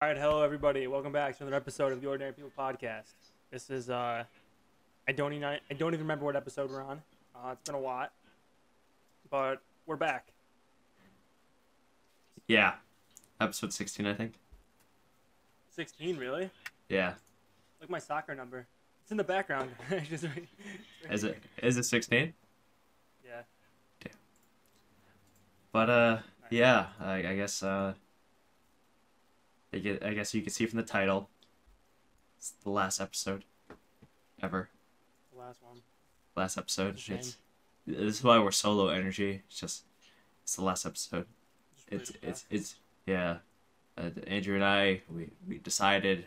All right, hello everybody. Welcome back to another episode of the Ordinary People Podcast. This is uh, I don't even I don't even remember what episode we're on. Uh, it's been a lot, but we're back. Yeah. Episode 16, I think. Sixteen, really? Yeah. Like my soccer number. It's in the background. Just right- right Is it is it 16? Yeah. But uh yeah, I, I guess uh I guess you can see from the title. It's the last episode ever. The last one. Last episode. It's. It's this is why we're solo energy. It's just it's the last episode. Just really It's it's it's yeah. Uh, Andrew and I we we decided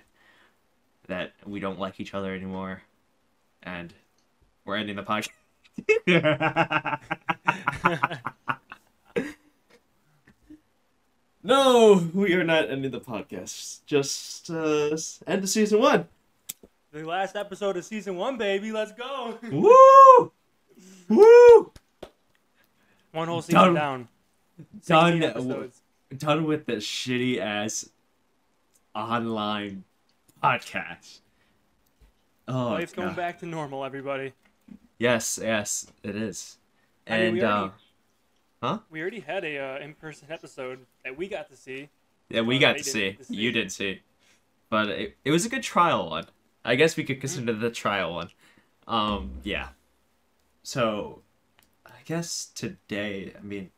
that we don't like each other anymore and we're ending the podcast. no, we are not ending the podcast. Just uh end of season 1. the last episode of season one, baby. Let's go. Woo! Woo! one whole season Done. down. Done done with this shitty ass online podcast. Oh, Life's going back to normal, everybody. Yes, yes, it is. I mean, And already- uh, We already had a uh, in-person episode that we got to see. yeah, we got to see. to see. You didn't see, but it, it was a good trial one. I guess we could Mm-hmm. consider the trial one. Um, yeah. So, I guess today, I mean,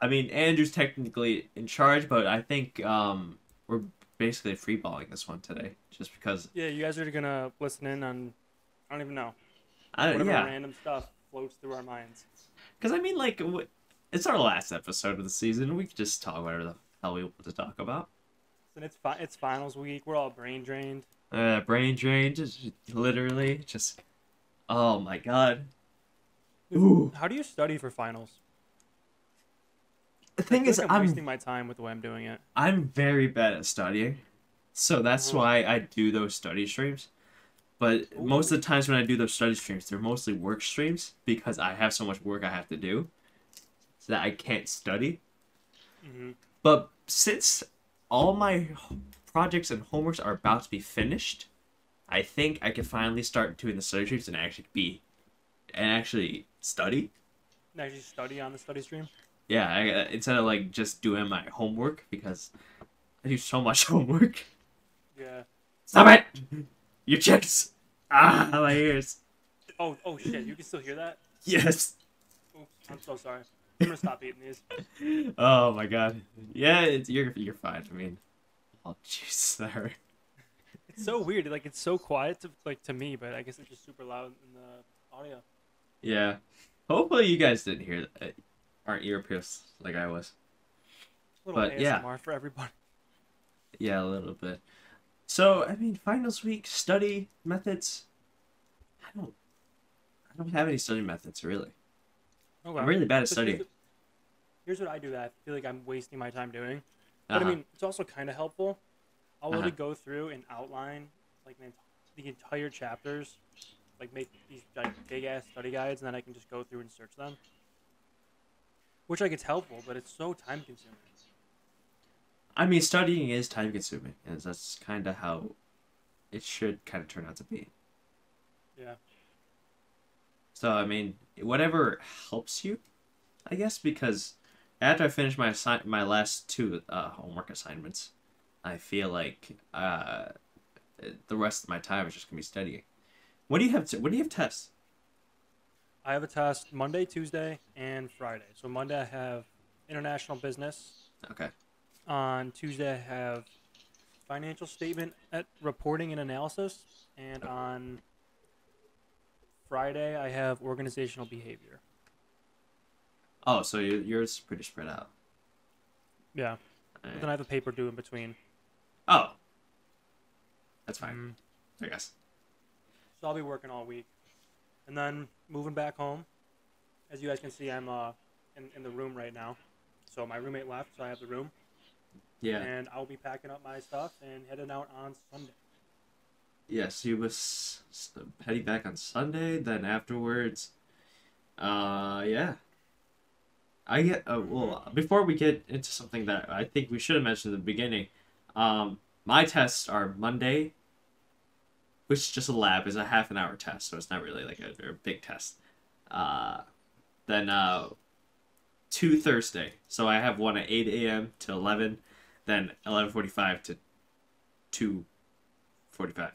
I mean, Andrew's technically in charge, but I think um we're basically freeballing this one today, just because. Yeah, you guys are gonna listen in on. I don't even know. I, Whatever Uh, yeah, random stuff floats through our minds. Because I mean, like, it's our last episode of the season. We could just talk whatever the hell we want to talk about. And it's fi- it's finals week. We're all brain drained. Uh, brain drain, just literally, just. Oh my god. Ooh. How do you study for finals? The thing is, like I'm, I'm wasting my time with the way I'm doing it. I'm very bad at studying, so that's why I do those study streams. But Ooh. most of the times when I do those study streams, they're mostly work streams because I have so much work I have to do, so that I can't study. hmm But since all my projects and homeworks are about to be finished, I think I can finally start doing the study streams and actually be, and actually study. Actually, study on the study stream. Yeah, I, instead of like just doing my homework because I do so much homework. Yeah. Stop it! You chicks! Ah, my ears. Oh oh shit! You can still hear that? Yes. Oops, I'm so sorry. I'm gonna stop eating these. Oh my god. Yeah, it's, you're you're fine. I mean, oh jeez, that hurt. It's so weird. Like it's so quiet to like to me, but I guess it's just super loud in the audio. Yeah. Hopefully you guys didn't hear that. Aren't ear pierced like I was. little But, ASMR yeah. for everybody. Yeah, a little bit. So I mean, finals week study methods. I don't. I don't have any study methods really. Okay. I'm really bad at studying. Here's, what I do that I feel like I'm wasting my time doing. But Uh-huh. I mean, it's also kind of helpful. I'll Uh-huh. really go through and outline like the, the entire chapters, like make these like big ass study guides, and then I can just go through and search them. Which like it's helpful, but it's so time consuming. I mean, studying is time consuming, and that's kind of how it should kind of turn out to be. Yeah. So I mean, whatever helps you, I guess, because after I finish my assi- my last two uh, homework assignments, I feel like uh, the rest of my time is just gonna be studying. When do you have t- when do you have tests? I have a test Monday, Tuesday, and Friday. So Monday I have international business. Okay. On Tuesday I have financial statement at reporting and analysis, and on Friday I have organizational behavior. Oh, so you yours pretty spread out. Yeah. But then I have a paper due in between. Oh, that's fine. Mm. I guess. So I'll be working all week. And then moving back home. As you guys can see, I'm uh, in, in the room right now. So my roommate left, so I have the room. Yeah. And I'll be packing up my stuff and heading out on Sunday. Yes, he was heading back on Sunday. Then afterwards, uh, yeah, I get uh, well before we get into something that I think we should have mentioned at the beginning. Um, my tests are Monday, which is just a lab, is a half an hour test, so it's not really like a, a big test. Uh, then uh, two Thursday, so I have one at eight a.m. to eleven, then eleven forty-five to two forty-five.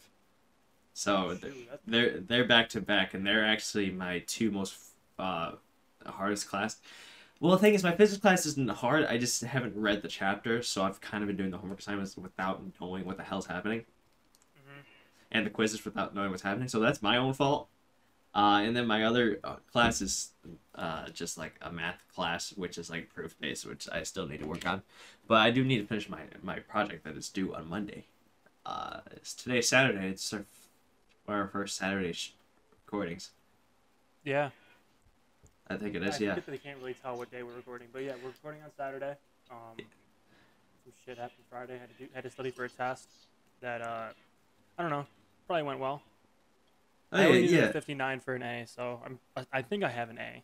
So th- Shoot, that's- they're they're back to back, and they're actually my two most uh, hardest class. Well, the thing is, my physics class isn't hard. I just haven't read the chapter, so I've kind of been doing the homework assignments without knowing what the hell's happening, Mhm. and the quizzes without knowing what's happening. So that's my own fault. Uh, and then my other uh, class is uh, just like a math class, which is like proof based, which I still need to work on. But I do need to finish my my project that is due on Monday. Uh, it's today Saturday. It's our, our first Saturday sh- recordings. Yeah. I think it I is. Yeah. They can't really tell what day we're recording, but yeah, we're recording on Saturday. Um, some shit happened Friday. Had to do, had to study for a test that uh, I don't know, probably went well. Oh I yeah, only needed a yeah. 59 59 for an A, so I'm I- think I have an A.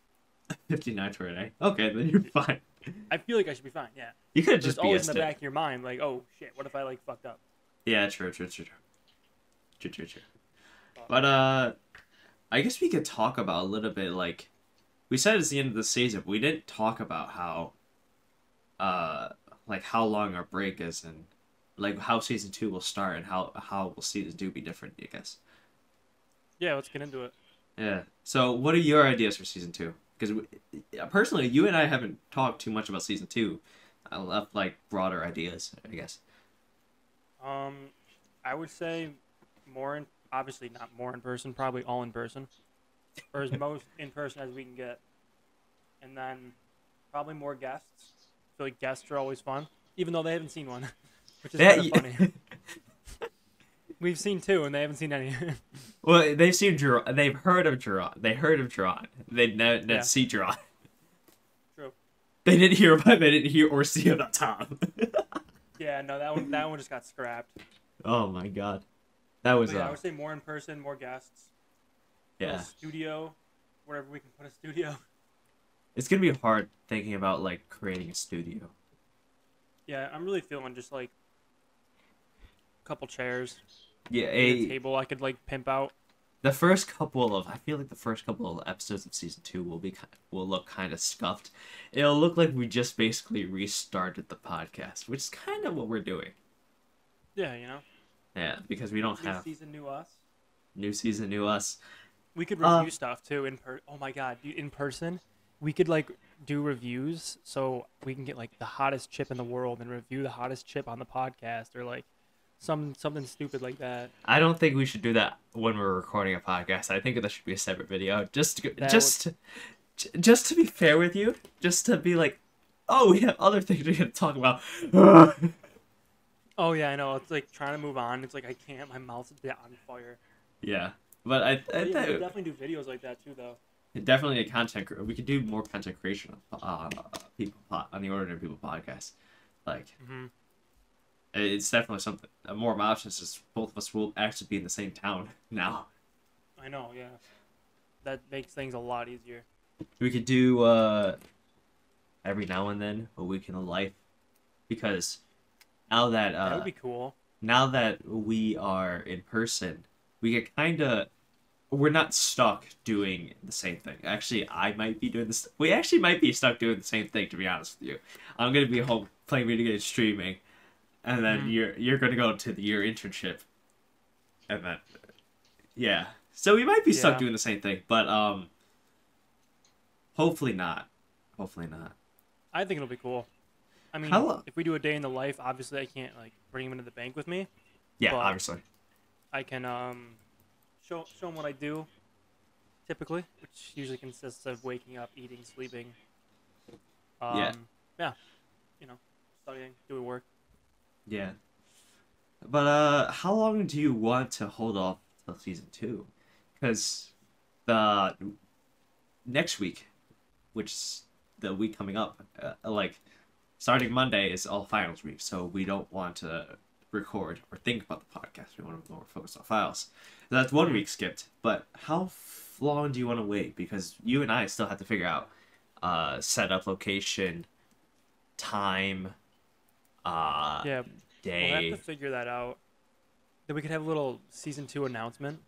59 for an A. Okay, then you're fine. I feel like I should be fine. Yeah. You could Just always in the it. back of your mind, like, oh shit, what if I like fucked up? Yeah, true, true, true, true. True, true, true. But uh I guess we could talk about a little bit like we said it's the end of the season, but we didn't talk about how uh like how long our break is and like how season two will start and how how will season two be different, I guess. Yeah, let's get into it. Yeah. So what are your ideas for season two? Because personally, you and I haven't talked too much about season two. I love like broader ideas, I guess. Um, I would say more in obviously not more in person, probably all in person, or as most in person as we can get, and then probably more guests. I feel like guests are always fun, even though they haven't seen one, which is Yeah, kind of funny. We've seen two, and they haven't seen any. Well, they've seen Gerard. They've heard of Gerard. They heard of Gerard. They ne- didn't Yeah. see Gerard. True. They didn't hear about. They didn't hear or see about Tom. yeah, no, that one that one just got scrapped. oh my god, that was yeah, I uh, would say more in person, more guests. Yeah. Studio, wherever we can put a studio. It's gonna be hard thinking about like creating a studio. Yeah, I'm really feeling just like a couple chairs, Yeah, a a, table I could like pimp out. the first couple of I feel like the first couple of episodes of season two will be ki- will look kind of scuffed. It'll look like we just basically restarted the podcast, which is kind of what we're doing. Yeah, you know. Yeah, because we don't New have season, new us. new season, new us. We could Uh, review stuff too in per. Oh my god, in person, we could like do reviews so we can get like the hottest chip in the world and review the hottest chip on the podcast or like some something stupid like that. I don't think we should do that when we're recording a podcast. I think that should be a separate video. Just to, That just j- just to be fair with you, just to be like, oh, we have other things we can talk about. Oh yeah, I know. It's like trying to move on. It's like I can't. My mouth's on fire. yeah, but I, I yeah, we thought- could definitely do videos like that too, though. definitely a content. cre- We could do more content creation on uh, people on the Ordinary People podcast. Like hmm it's definitely something. uh, More of options is both of us will actually be in the same town now. I know. Yeah, that makes things a lot easier. We could do uh every now and then a week in a life because now that uh that would be cool. now that we are in person, we get kind of we're not stuck doing the same thing. Actually, I might be doing this. We actually might be stuck doing the same thing. To be honest with you, I'm gonna be home playing video games, streaming, and then Mhm. you're you're gonna go to the, your internship, and then yeah. So we might be stuck doing the same thing, but um, hopefully not. Hopefully not. I think it'll be cool. I mean, How if we do a day in the life, obviously I can't like bring him into the bank with me. Yeah, obviously. I can um show show him what I do typically, which usually consists of waking up, eating, sleeping. Um, Yeah. Yeah. You know, studying, doing work. Yeah. But uh how long do you want to hold off till season 2? Cuz the next week, which is the week coming up, uh, like starting Monday is all finals week, so we don't want to record or think about the podcast. We want to be more focused on files. That's one week skipped. But how long do you want to wait? Because you and I still have to figure out uh, setup location, time, uh, Yeah, we'll have to figure that out. Then we could have a little season two announcement.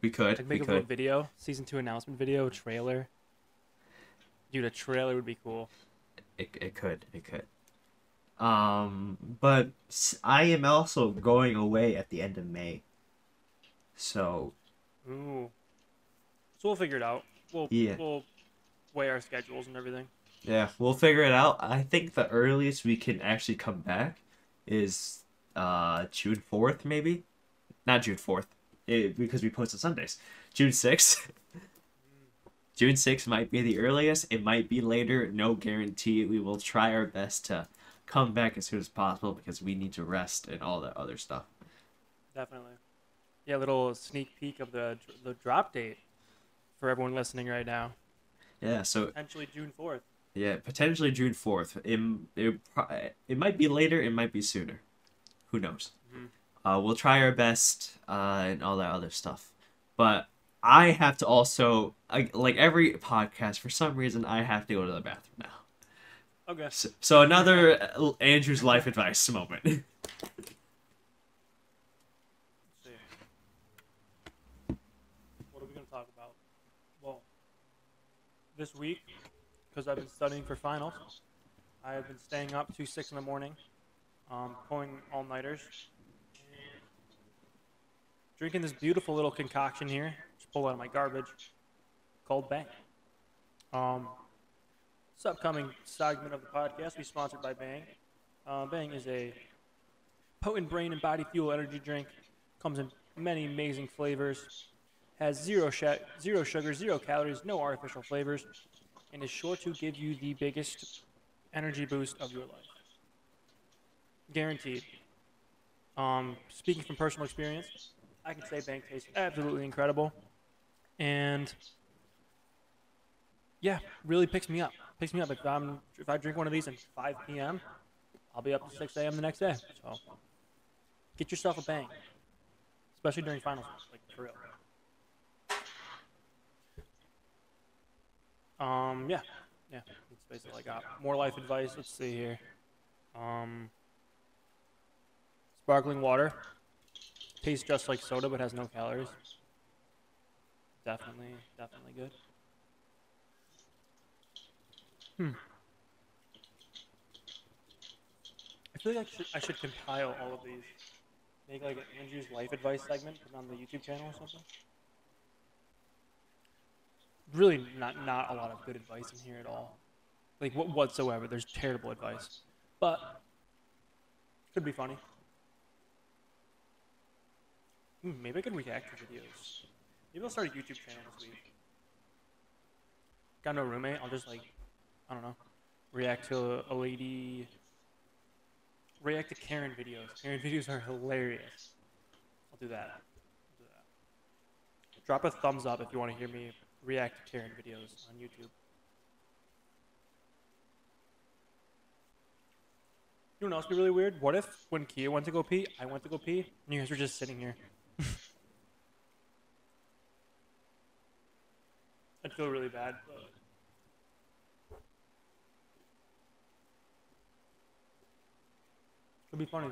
we could. Like we make a little video, season two announcement video, trailer. Dude, a trailer would be cool. It, it could. It could. Um, but I am also going away at the end of May. So Ooh. So we'll figure it out. We'll Yeah. we'll weigh our schedules and everything. Yeah, we'll figure it out. I think the earliest we can actually come back is uh June fourth, maybe. Not June fourth, because we post on Sundays. June sixth. June sixth might be the earliest. It might be later. No guarantee. We will try our best to come back as soon as possible because we need to rest and all that other stuff. Definitely. Yeah, a little sneak peek of the the drop date for everyone listening right now. Yeah. So Potentially June fourth. Yeah, potentially June fourth. It, it it might be later. It might be sooner. Who knows? Mhm. Uh, we'll try our best uh, and all that other stuff. But I have to also I, like every podcast. For some reason, I have to go to the bathroom now. Okay. So, so another uh, Andrew's life advice moment. What are we gonna talk about? Well, this week, because I've been studying for finals, I have been staying up to six in the morning, um, pulling all nighters, drinking this beautiful little concoction here, just pulled out of my garbage, called Bang. Um, this upcoming segment of the podcast will be sponsored by Bang. Uh, Bang is a potent brain and body fuel energy drink. Comes in many amazing flavors. Has zero sh- zero sugar, zero calories, no artificial flavors, and is sure to give you the biggest energy boost of your life. Guaranteed. Um, speaking from personal experience, I can say Bang tastes absolutely incredible, and yeah, really picks me up. Picks me up if I'm if I drink one of these at 5 p.m. I'll be up to 6 a.m. the next day. So get yourself a bang, especially during finals, like for real. Um, yeah, yeah, that's basically all I got. More life advice. Let's see here. Um, sparkling water tastes just like soda, but has no calories. Definitely, definitely good. Hmm. I feel like I should, I should compile all of these. Make like an Andrew's life advice segment, put on the YouTube channel or something. Really, not not a lot of good advice in here at all, like what whatsoever. There's terrible advice, but could be funny. Hmm, maybe I could react to videos. Maybe I'll start a YouTube channel this week. Got no roommate. I'll just like, I don't know, react to a, lady react to Karen videos. Karen videos are hilarious. I'll do that. I'll do that. Drop a thumbs up if you want to hear me react to Karen videos on YouTube. You know what else would be really weird? What if when Keo went to go pee, I went to go pee, and you guys were just sitting here? I'd feel really bad. But... Could be funny.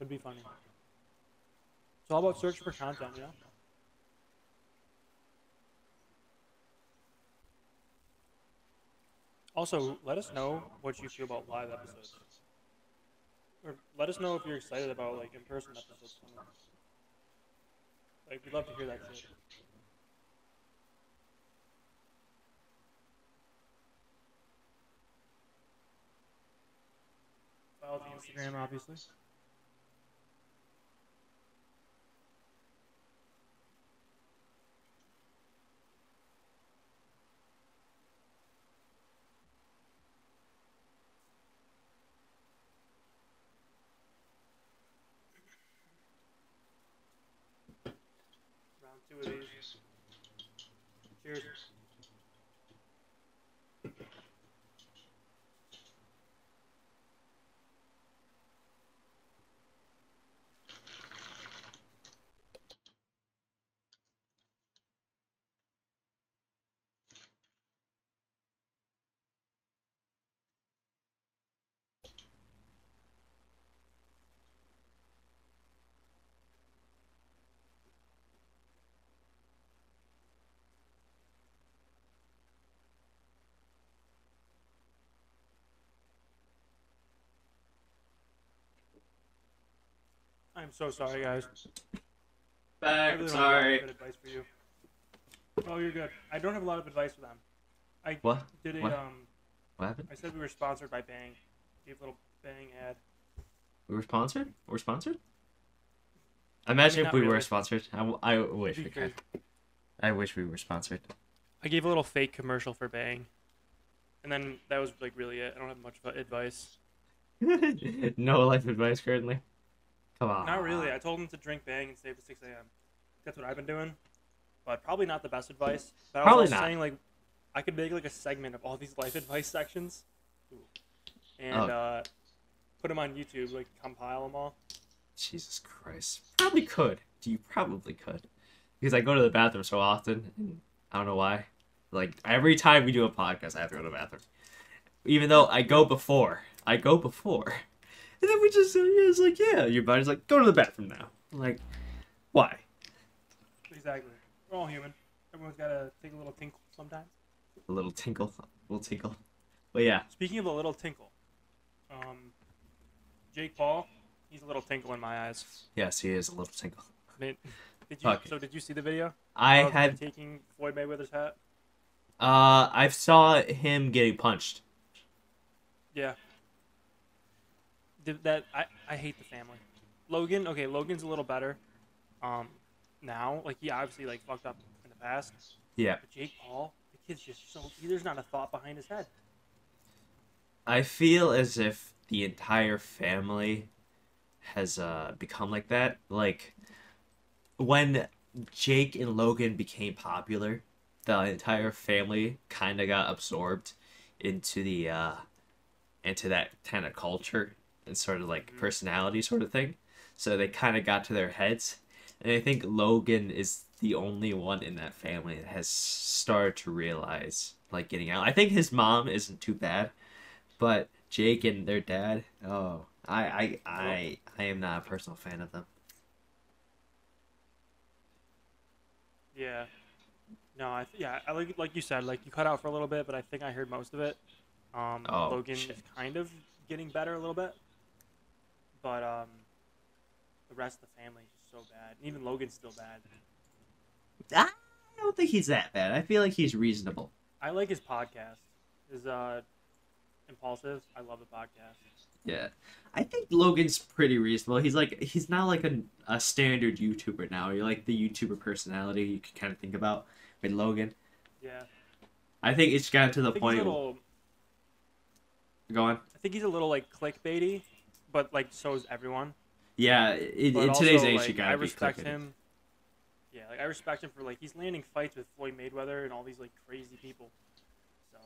It'd be funny. It's all about searching for content, you know? Also, let us know what you feel about live episodes. Or let us know if you're excited about like in-person episodes. Like, we'd love to hear that shit. Follow the Instagram, obviously. Round two of these. Cheers. I'm so sorry, guys. I Back. really have a lot of Sorry. good advice for you. Oh, you're good. I don't have a lot of advice for them. I What? did a What? um. What happened? I said we were sponsored by Bang. Gave a little Bang ad. We were sponsored. We're sponsored. Imagine not if we were really. sponsored. I, w- I wish we could. I wish we were sponsored. I gave a little fake commercial for Bang, and then that was like really it. I don't have much advice. no life advice currently. Come on. Not really. I told him to drink Bang and stay up to 6 a.m. That's what I've been doing, but probably not the best advice. But I was Probably also not. saying like I could make like a segment of all these life advice sections, and Oh. uh, put them on YouTube, like compile them all. Jesus Christ. Probably could. You probably could. Because I go to the bathroom so often, and I don't know why. Like every time we do a podcast, I have to go to the bathroom. Even though I go before, I go before, and then we just uh, yeah, it's like yeah, your body's like go to the bathroom now. Like, why? Exactly. We're all human. Everyone's got to take a little tinkle sometimes. A little tinkle, a little tinkle. But yeah, Speaking of a little tinkle, um, Jake Paul, he's a little tinkle in my eyes. yes, he is a little tinkle. I mean, did you? Fuck. So did you see the video? I had taking Floyd Mayweather's hat. uh, I saw him getting punched. Yeah. That I, I hate the family. Logan, okay, Logan's a little better. Um now, like he obviously like fucked up in the past. Yeah, But Jake Paul, the kid's just so there's not a thought behind his head. I feel as if the entire family has uh, become like that. Like when Jake and Logan became popular, the entire family kind of got absorbed into the uh, into that kind of culture and sort of like personality sort of thing. So they kind of got to their heads, and I think Logan is the only one in that family that has started to realize like getting out. I think his mom isn't too bad, but Jake and their dad, oh, I I I I am not a personal fan of them. Yeah. No, I th- yeah, I like like you said, like you cut out for a little bit, but I think I heard most of it. Um, Oh, Logan shit. is kind of getting better a little bit, but um, the rest of the family is just so bad. And even Logan's still bad. I don't think he's that bad. I feel like he's reasonable. I like his podcast. His uh, Impaulsive. I love the podcast. Yeah, I think Logan's pretty reasonable. He's like he's not like a, a standard YouTuber now. You're like the YouTuber personality you can kind of think about with Logan. Yeah. I think it's gotten to the point. little. Go on. I think he's a little like clickbaity, but like so is everyone. Yeah, in, in also, today's age, like, you gotta I be respect him. Yeah, like I respect him for like he's landing fights with Floyd Mayweather and all these like crazy people. So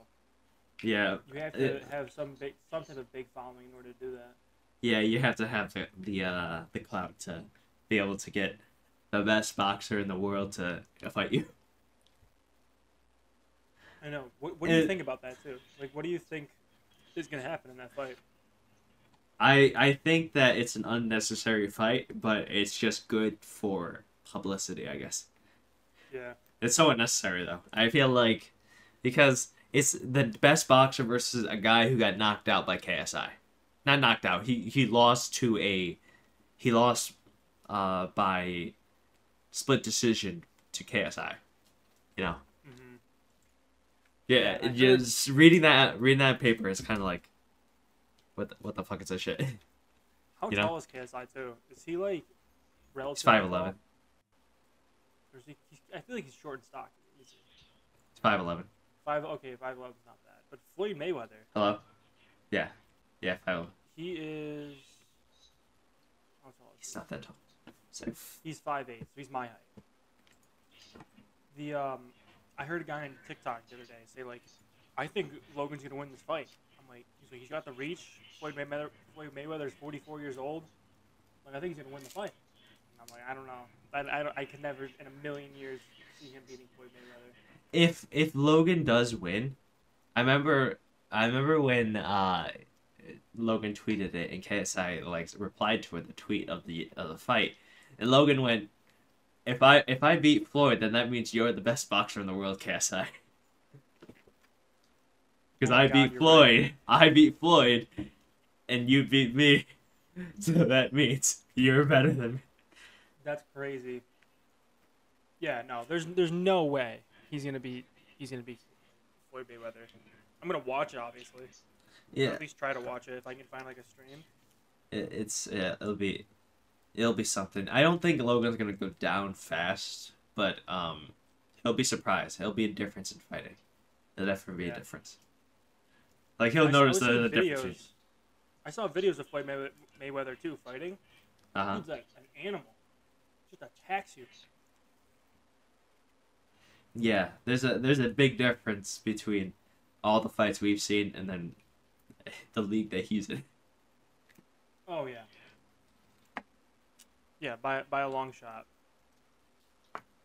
Yeah, you have to Uh, have some big, some type of big following in order to do that. yeah, you have to have the the uh, the clout to be able to get the best boxer in the world to fight you. I know. What, what do you think about that too? Like, what do you think is gonna happen in that fight? I I think that it's an unnecessary fight, but it's just good for publicity, I guess. Yeah. It's so unnecessary though. I feel like because it's the best boxer versus a guy who got knocked out by KSI. Not knocked out. He he lost to a he lost uh by split decision to KSI. You know. hmm Yeah, Yeah, just reading that reading that paper is kind of like what the, what the fuck is this shit? How You know? tall is KSI too? Is he like relatively? It's five eleven. Or is he, I feel like he's short and stocky. Is he? It's five eleven. Five. Okay, five eleven is not bad. But Floyd Mayweather, Hello. Yeah, yeah, five eleven. he is. How tall is He's he? not that tall. So He's five eight, so he's my height. The um, I heard a guy on TikTok the other day say like, I think Logan's gonna win this fight. Like, he's got the reach. Floyd Mayweather, Floyd Mayweather's 44 years old. Like, I think he's gonna win the fight. And I'm like, I don't know. I, I, I could never in a million years see him beating Floyd Mayweather. if if Logan does win, I remember I remember when uh Logan tweeted it and KSI like replied to it the tweet of the of the fight, and Logan went, "If I if I beat Floyd, then that means you're the best boxer in the world, KSI." Because Oh I God, beat Floyd, I beat Floyd, and you beat me. so that means you're better than me. That's crazy. Yeah, no, there's there's no way he's gonna be he's gonna be Floyd Mayweather. I'm gonna watch it obviously. Or Yeah, at least try to watch it if I can find like a stream. it, it's yeah, it'll be it'll be something. I don't think Logan's gonna go down fast, but um, he'll be surprised. He'll be a difference in fighting. There'll definitely be Yeah. a difference. Like he'll I notice the, the difference. I saw videos of Floyd Maywe- Mayweather too fighting. Uh huh. He's like an animal. Just attacks you. Yeah, there's a there's a big difference between all the fights we've seen and then the league that he's in. Oh yeah. Yeah, by by a long shot.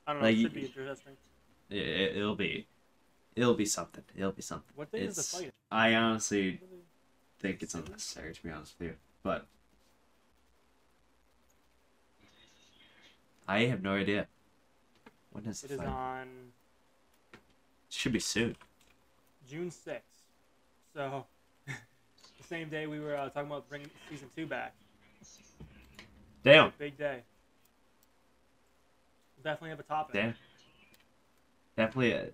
I don't know. Like, it should be interesting. It, it'll be, it'll be something. It'll be something. What day is the fight? I honestly think it's unnecessary to be honest with you, but I have no idea. When is It the is fight? on Should be soon. June sixth. So the same day we were uh, talking about bringing season two back. Damn. Big day. Definitely have a topic. Damn. Definitely. A...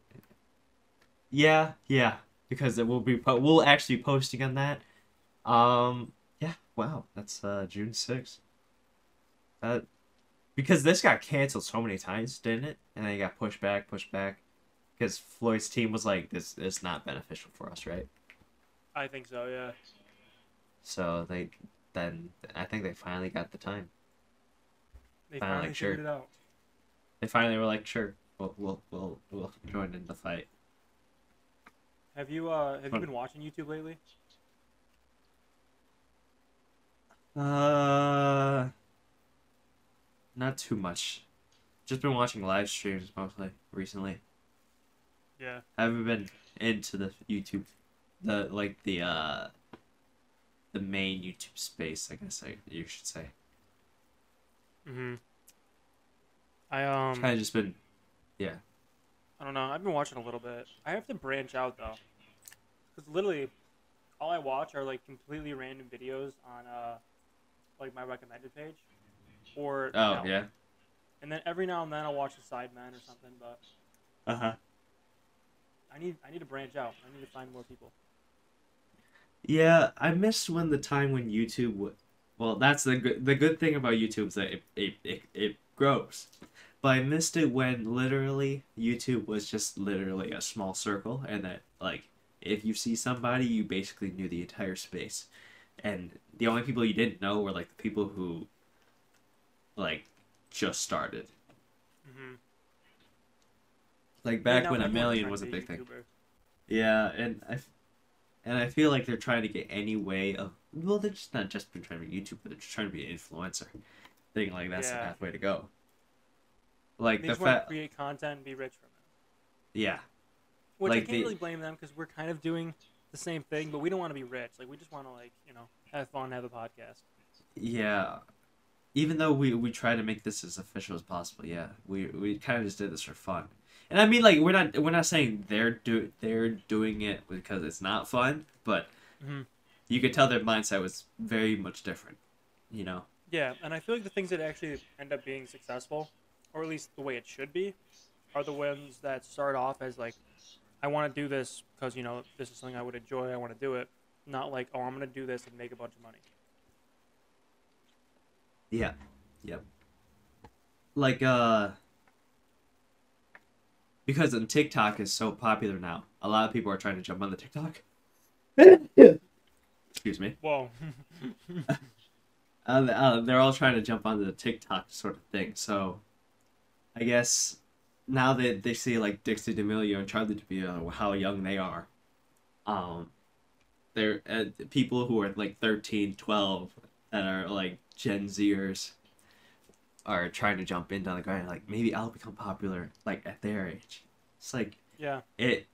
Yeah, yeah. Because it will be. Po- we'll actually be posting on that. Um. Yeah. Wow. That's uh June sixth. That. Because this got canceled so many times, didn't it? And then it got pushed back, pushed back. Because Floyd's team was like, "This is not beneficial for us, right?" I think so. Yeah. So they, then I think they finally got the time. They Finally, finally sure. figured it out. They finally were like, "Sure, we'll we'll we'll, we'll join in the fight." Have you uh have you been watching YouTube lately? Uh, not too much. Just been watching live streams mostly recently. Yeah. I haven't been into the YouTube, the like the uh, the main YouTube space. I guess I you should say. Mhm. I um kind of just been, yeah. I don't know. I've been watching a little bit. I have to branch out though, because literally, all I watch are like completely random videos on uh, like my recommended page, or Oh yeah. and then every now and then I'll watch a Sidemen or something. But Uh huh. I need I need to branch out. I need to find more people. Yeah, I missed when the time when YouTube would. Well, that's the good. The good thing about YouTube is that it it, it, it grows, but I missed it when literally YouTube was just literally a small circle, and that like if you see somebody, you basically knew the entire space, and the only people you didn't know were like the people who, like, just started. Mm-hmm. Like back when a million was a big thing. Yeah, and I, f- and I feel like they're trying to get any way of well, they're just not just been trying to be YouTube, but they're just trying to be an influencer. Thinking like that's the pathway to go. Like They the just want to fact, create content and be rich from it. yeah, Which I can't the- really blame them because we're kind of doing the same thing, but we don't want to be rich. Like we just want to like you know have fun, have a podcast. yeah. Even though we we try to make this as official as possible, yeah, we we kind of just did this for fun. And I mean, like we're not we're not saying they're do they're doing it because it's not fun, but Mhm. you could tell their mindset was very much different. You know. Yeah, and I feel like the things that actually end up being successful, or at least the way it should be, are the ones that start off as like, I want to do this because you know this is something I would enjoy. I want to do it, not like oh I'm gonna do this and make a bunch of money. Yeah. Yep. Like uh because on TikTok is so popular now. A lot of people are trying to jump on the TikTok. Excuse me. Whoa. Uh, uh, they're all trying to jump onto the TikTok sort of thing. So I guess now that they see like Dixie D'Amelio and Charlie D'Amelio how young they are, um, they're uh, people who are like 13, 12 that are like Gen Zers are trying to jump into the grind. Like maybe I'll become popular like at their age. It's like yeah. it,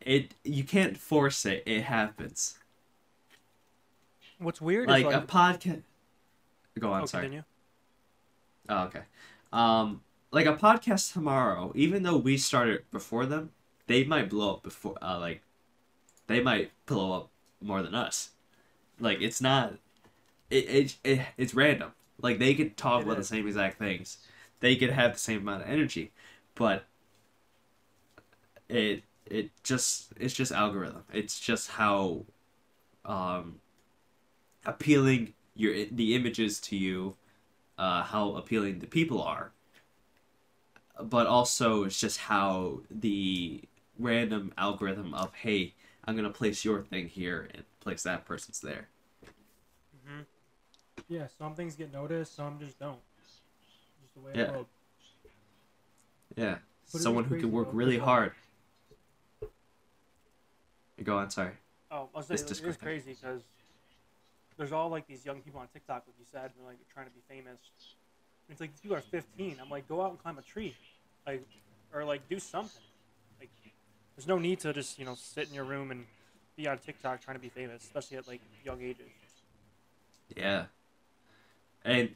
it you can't force it. It happens. What's weird Like, is a podcast. Go on. oh, sorry. continue. Oh, okay. Um, like a podcast tomorrow, even though we started before them, they might blow up before. Uh, like, they might blow up more than us. Like, it's not. it, it, it it's random. Like they could talk It about is. the same exact things. They could have the same amount of energy, but it it just it's just algorithm. It's just how um appealing your the images to you, uh, how appealing the people are. But also, it's just how the random algorithm of hey, I'm gonna place your thing here and place that person's there. hmm Yeah, some things get noticed, some just don't. Just the way Yeah. it goes. Yeah, But someone who can work really really 'cause, hard. Go on, sorry. Oh, I was This saying, it is Discord crazy because there's all like these young people on TikTok, like you said, and they're like trying to be famous. And It's like these people are 15. I'm like, go out and climb a tree, like, or like do something. Like, there's no need to just you know sit in your room and be on TikTok trying to be famous, especially at like young ages. Yeah. And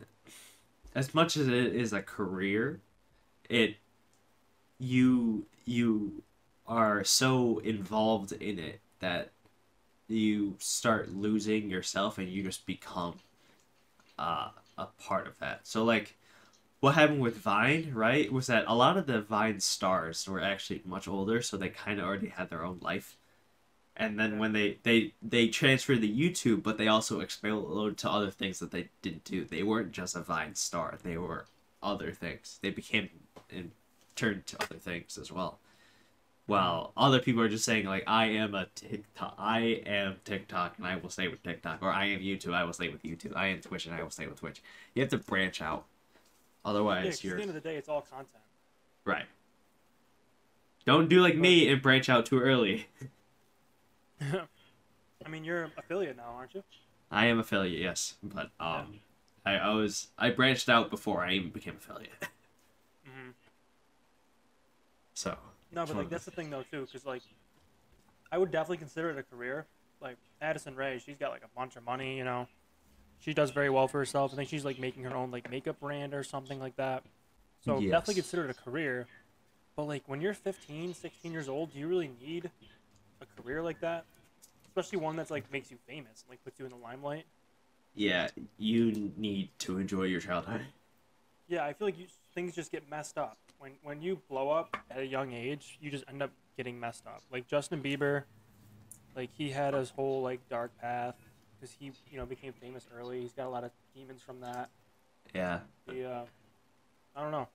as much as it is a career, it you you are so involved in it that you start losing yourself and you just become uh, a part of that. So like what happened with Vine, right, was that a lot of the Vine stars were actually much older, so they kind of already had their own life. And then when they they they transferred to YouTube, but they also exploded to other things that they didn't do. They weren't just a Vine star; they were other things. They became and turned to other things as well. While mm-hmm. other people are just saying like, "I am a TikTok, I am TikTok, and I will stay with TikTok," or "I am YouTube, I will stay with YouTube," "I am Twitch, and I will stay with Twitch." You have to branch out, Yeah, at you're the end of the day, it's all content. right. Don't do like me and branch out too early. I mean, you're affiliate now, aren't you? I am affiliate, yes, but um, I, I was I branched out before I even became affiliate. hmm So No, but like that's the thing though too, because like I would definitely consider it a career. Like Addison Rae, she's got like a bunch of money, you know. She does very well for herself. I think she's like making her own like makeup brand or something like that. So Yes. definitely consider it a career. But like when you're 15, 16 years old, do you really need a career like that? Especially one that's like makes you famous, like puts you in the limelight. yeah, you need to enjoy your childhood. Yeah, I feel like you, things just get messed up when when you blow up at a young age. You just end up getting messed up. Like Justin Bieber, like he had his whole like dark path because he you know became famous early. He's got a lot of demons from that. Yeah, He, uh, I don't know.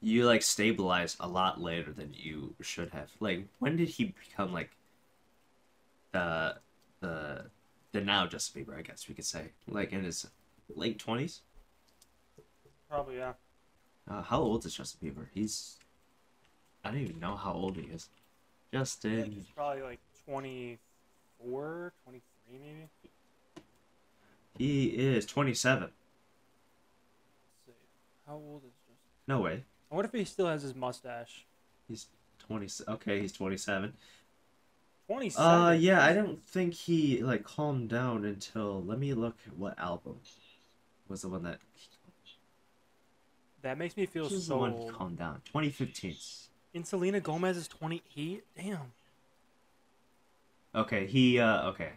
you like stabilize a lot later than you should have. Like, when did he become like the the the now Justin Bieber? I guess we could say like in his late twenties. Probably yeah. Uh, how old is Justin Bieber? He's I don't even know how old he is. Justin, he's probably like 24, 23 maybe. He is twenty seven. Let's see. How old is Justin? No way. I wonder if he still has his mustache. He's twenty. Okay, he's twenty seven. 27. Uh, yeah, I don't think he like calmed down until. Let me look at what album was the one that. That makes me feel This is the so one old. calmed down. 2015. And Selena Gomez is 28. Damn. Okay, he. uh Okay.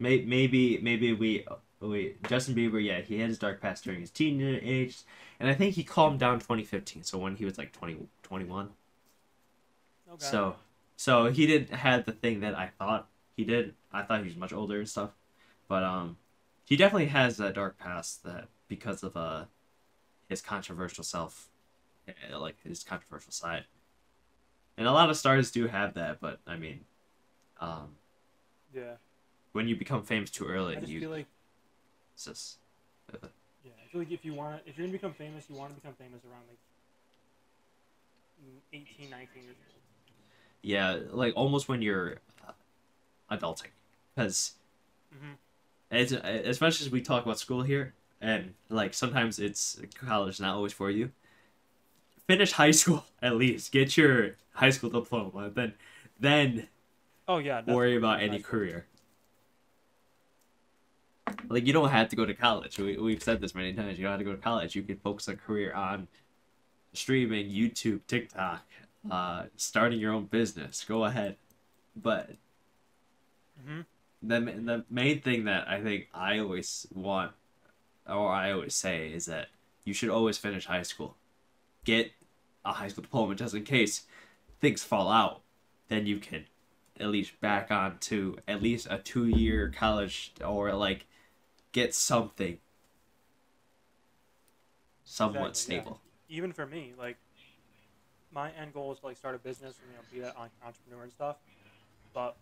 May- maybe maybe we we Justin Bieber. Yeah, he had his dark past during his teenage, age. and I think he calmed down 2015. So when he was like 20, 21. Okay. So so he didn't have the thing that I thought he did. I thought he was much older and stuff. But um he definitely has that dark past that because of uh his controversial self uh, like his controversial side. And a lot of stars do have that, but I mean um yeah. when you become famous too early you feel like it's just uh, yeah, I feel like if you want if you're gonna become famous, you want to become famous around like 18, 19 years old. yeah, like almost when you're uh, adulting cuz Mm-hmm. as as much as we talk about school here and like sometimes it's college not always for you finish high school at least get your high school diploma then then Oh yeah. worry about any career like you don't have to go to college we, we've said this many times you don't have to go to college you can focus a career on streaming youtube tiktok uh starting your own business go ahead but Mhm. the the main thing that I think I always want, or I always say, is that you should always finish high school. Get a high school diploma just in case things fall out. Then you can at least back on to at least a two year college or like get something somewhat Exactly, yeah. stable. even for me, like my end goal is to like start a business and you know be that entrepreneur and stuff. But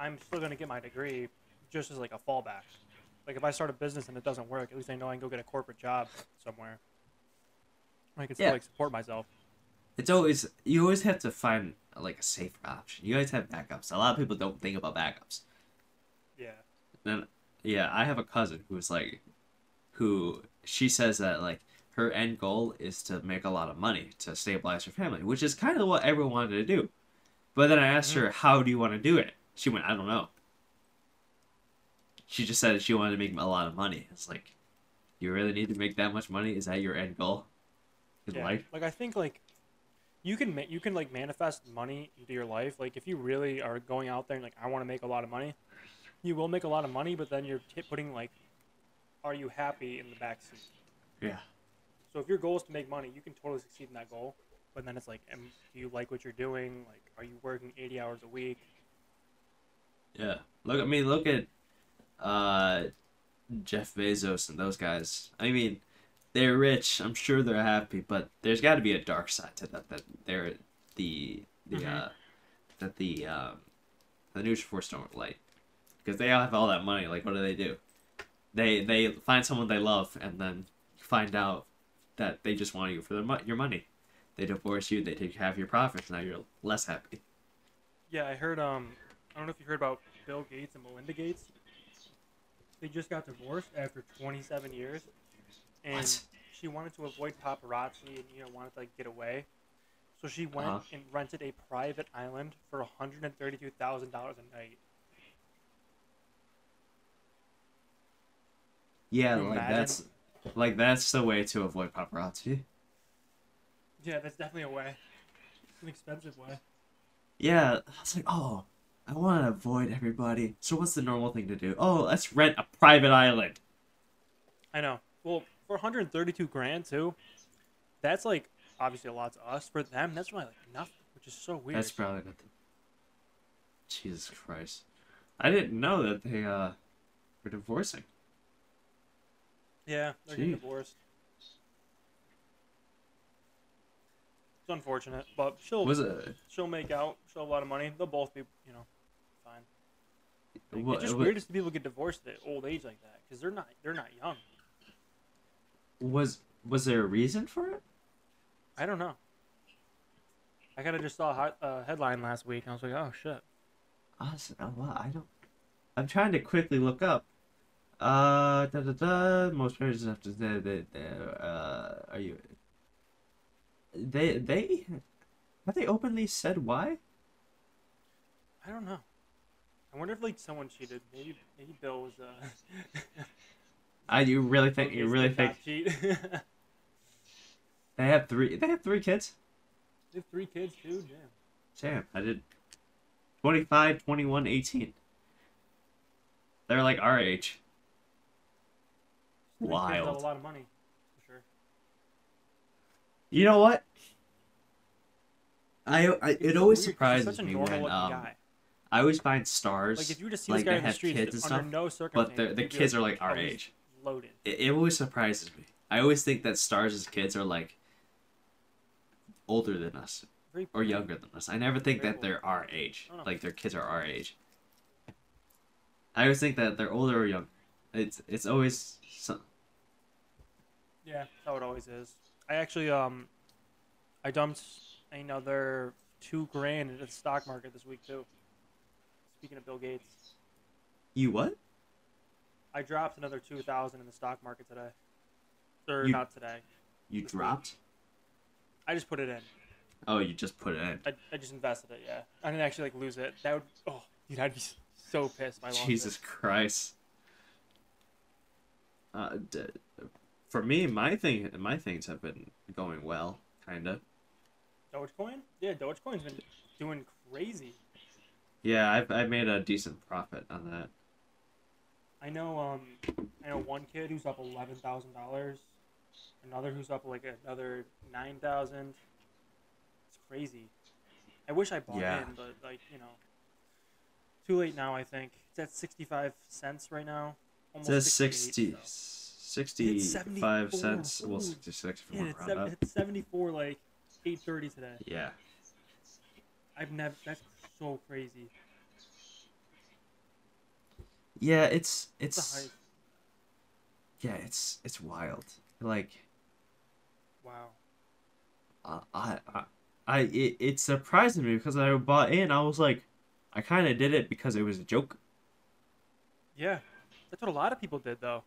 I'm still gonna get my degree just as like a fallback. Like if I start a business and it doesn't work, at least I know I can go get a corporate job somewhere. I can still Yeah. like support myself. It's always you always have to find like a safer option. You always have backups. A lot of people don't think about backups. Yeah. then yeah i have a cousin who's like who she says that like her end goal is to make a lot of money to stabilize her family which is kind of what everyone wanted to do. But then i asked mm-hmm. her how do you want to do it? She went i don't know. She just said she wanted to make a lot of money. It's like you really need to make that much money? Is that your end goal in yeah. life? Like I think like you can ma- you can like manifest money into your life. Like if you really are going out there and like I want to make a lot of money, you will make a lot of money. But then you're t- putting like, are you happy in the back seat? yeah So if your goal is to make money, you can totally succeed in that goal. But then it's like, am, do you like what you're doing? Like, are you working 80 hours a week? Yeah. Look, I mean, look at uh, Jeff Bezos and those guys. I mean, they're rich. I'm sure they're happy, but there's got to be a dark side to that. That they're the the Mhm. uh, that the um, the news force don't like because they all have all that money. Like, what do they do? They they find someone they love, and then find out that they just want you for their mo- your money. They divorce you. They take half your profits. Now you're less happy. Yeah, I heard. Um, I don't know if you heard about Bill Gates and Melinda Gates. They just got divorced after 27 years, and What? she wanted to avoid paparazzi and you know wanted to like get away. So she went Uh-huh. and rented a private island for 132 thousand dollars a night. Yeah, like imagine? that's like that's the way to avoid paparazzi. Yeah, that's definitely a way. It's an expensive way. Yeah, I was like, oh, I want to avoid everybody. So what's the normal thing to do? Oh, let's rent a private island. I know. Well, for 132 grand too, that's like obviously a lot to us. For them, that's really like nothing, which is so weird. That's probably nothing. Jesus Christ, I didn't know that they uh were divorcing. Yeah, they're getting divorced. It's unfortunate, but she'll she'll make out. She'll have a lot of money. They'll both be, you know, fine. Like, wa- it's just wa- weird to see people get divorced at old age like that because they're not they're not young. Was was there a reason for it? I don't know. I kind of just saw a hot, uh, headline last week and I was like, oh shit. Oh, wow, I don't. I'm trying to quickly look up. Uh, da da da. Most parents have to say that. they Uh, are you? They they have they openly said why? I don't know. I wonder if like someone cheated. Maybe maybe Bill was. Uh, I you really think you really think cheat? they have three? They have three kids. they have three kids too. Damn. Damn, I did. 25, 21, 18. They're like our age. Wild. a lot of money, for sure. You know what? I, I it always weird surprises me when um guy. I always find stars Like if you just see like guy they in the have streets, kids and stuff, no but the kids are like our "Oh, age. Loaded. It, it always surprises me. I always think that stars as kids are like older than us Very or younger than us. I never think Very that they're our age. Like their kids are our age. I always think that they're older or younger. It's it's always some, Yeah, how it always is. I actually um, I dumped another two grand into the stock market this week too. Speaking of Bill Gates, you what? I dropped another two thousand in the stock market today. Or You- not today. You This week. dropped? I just put it in. Oh, you just put it in. I, I just invested it. Yeah, I didn't actually like lose it. That would oh, dude, I'd be so pissed. lost Jesus. Christ. Uh, d- for me, my thing, my things have been going well, kind of. Dogecoin? Yeah, Dogecoin's been doing crazy. Yeah, I've I made a decent profit on that. I know um I know one kid who's up eleven thousand dollars, another who's up like another nine thousand. It's crazy. I wish I bought Yeah. in, but like you know, too late now. I think it's at sixty five cents right now. It Almost says 60, so. 65 74. cents. Well, 66 if you Yeah, want it's, to round seven, up. it's seventy four like eight thirty today. Yeah. I've never. That's so crazy. Yeah, it's It's it's yeah, it's it's wild. Like Wow. uh, I I I it, it surprised me because I bought in. I was like, I kind of did it because it was a joke. Yeah, that's what a lot of people did though.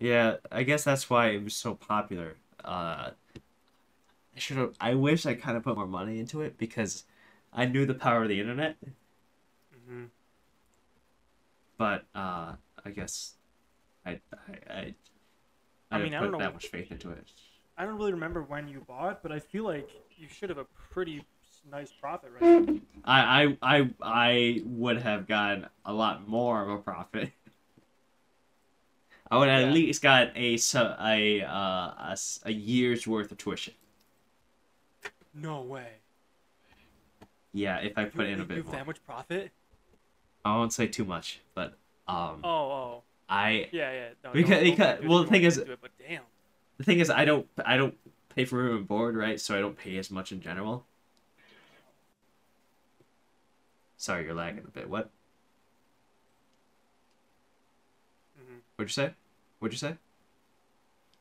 Yeah, I guess that's why it was so popular. Uh, I should have. I wish I kind of put more money into it because I knew the power of the internet. hmm But uh, I guess I I I, I I, mean, didn't I put don't know- that much faith into it. I don't really remember when you bought, but I feel like you should have a pretty nice profit right now. I I I I would have gotten a lot more of a profit. I would Yeah. at least got a so- a uh a, a year's worth of tuition. No way. Yeah, if I You- put in a bit more. that much profit? I won't say too much, but um, Oh, oh, I yeah, yeah. No, Because- because- well, the thing is- it, but damn. the thing is I don't I don't pay for room and board, right? So I don't pay as much in general. Sorry, you're lagging a bit. What? hmm What'd you say? What'd you say?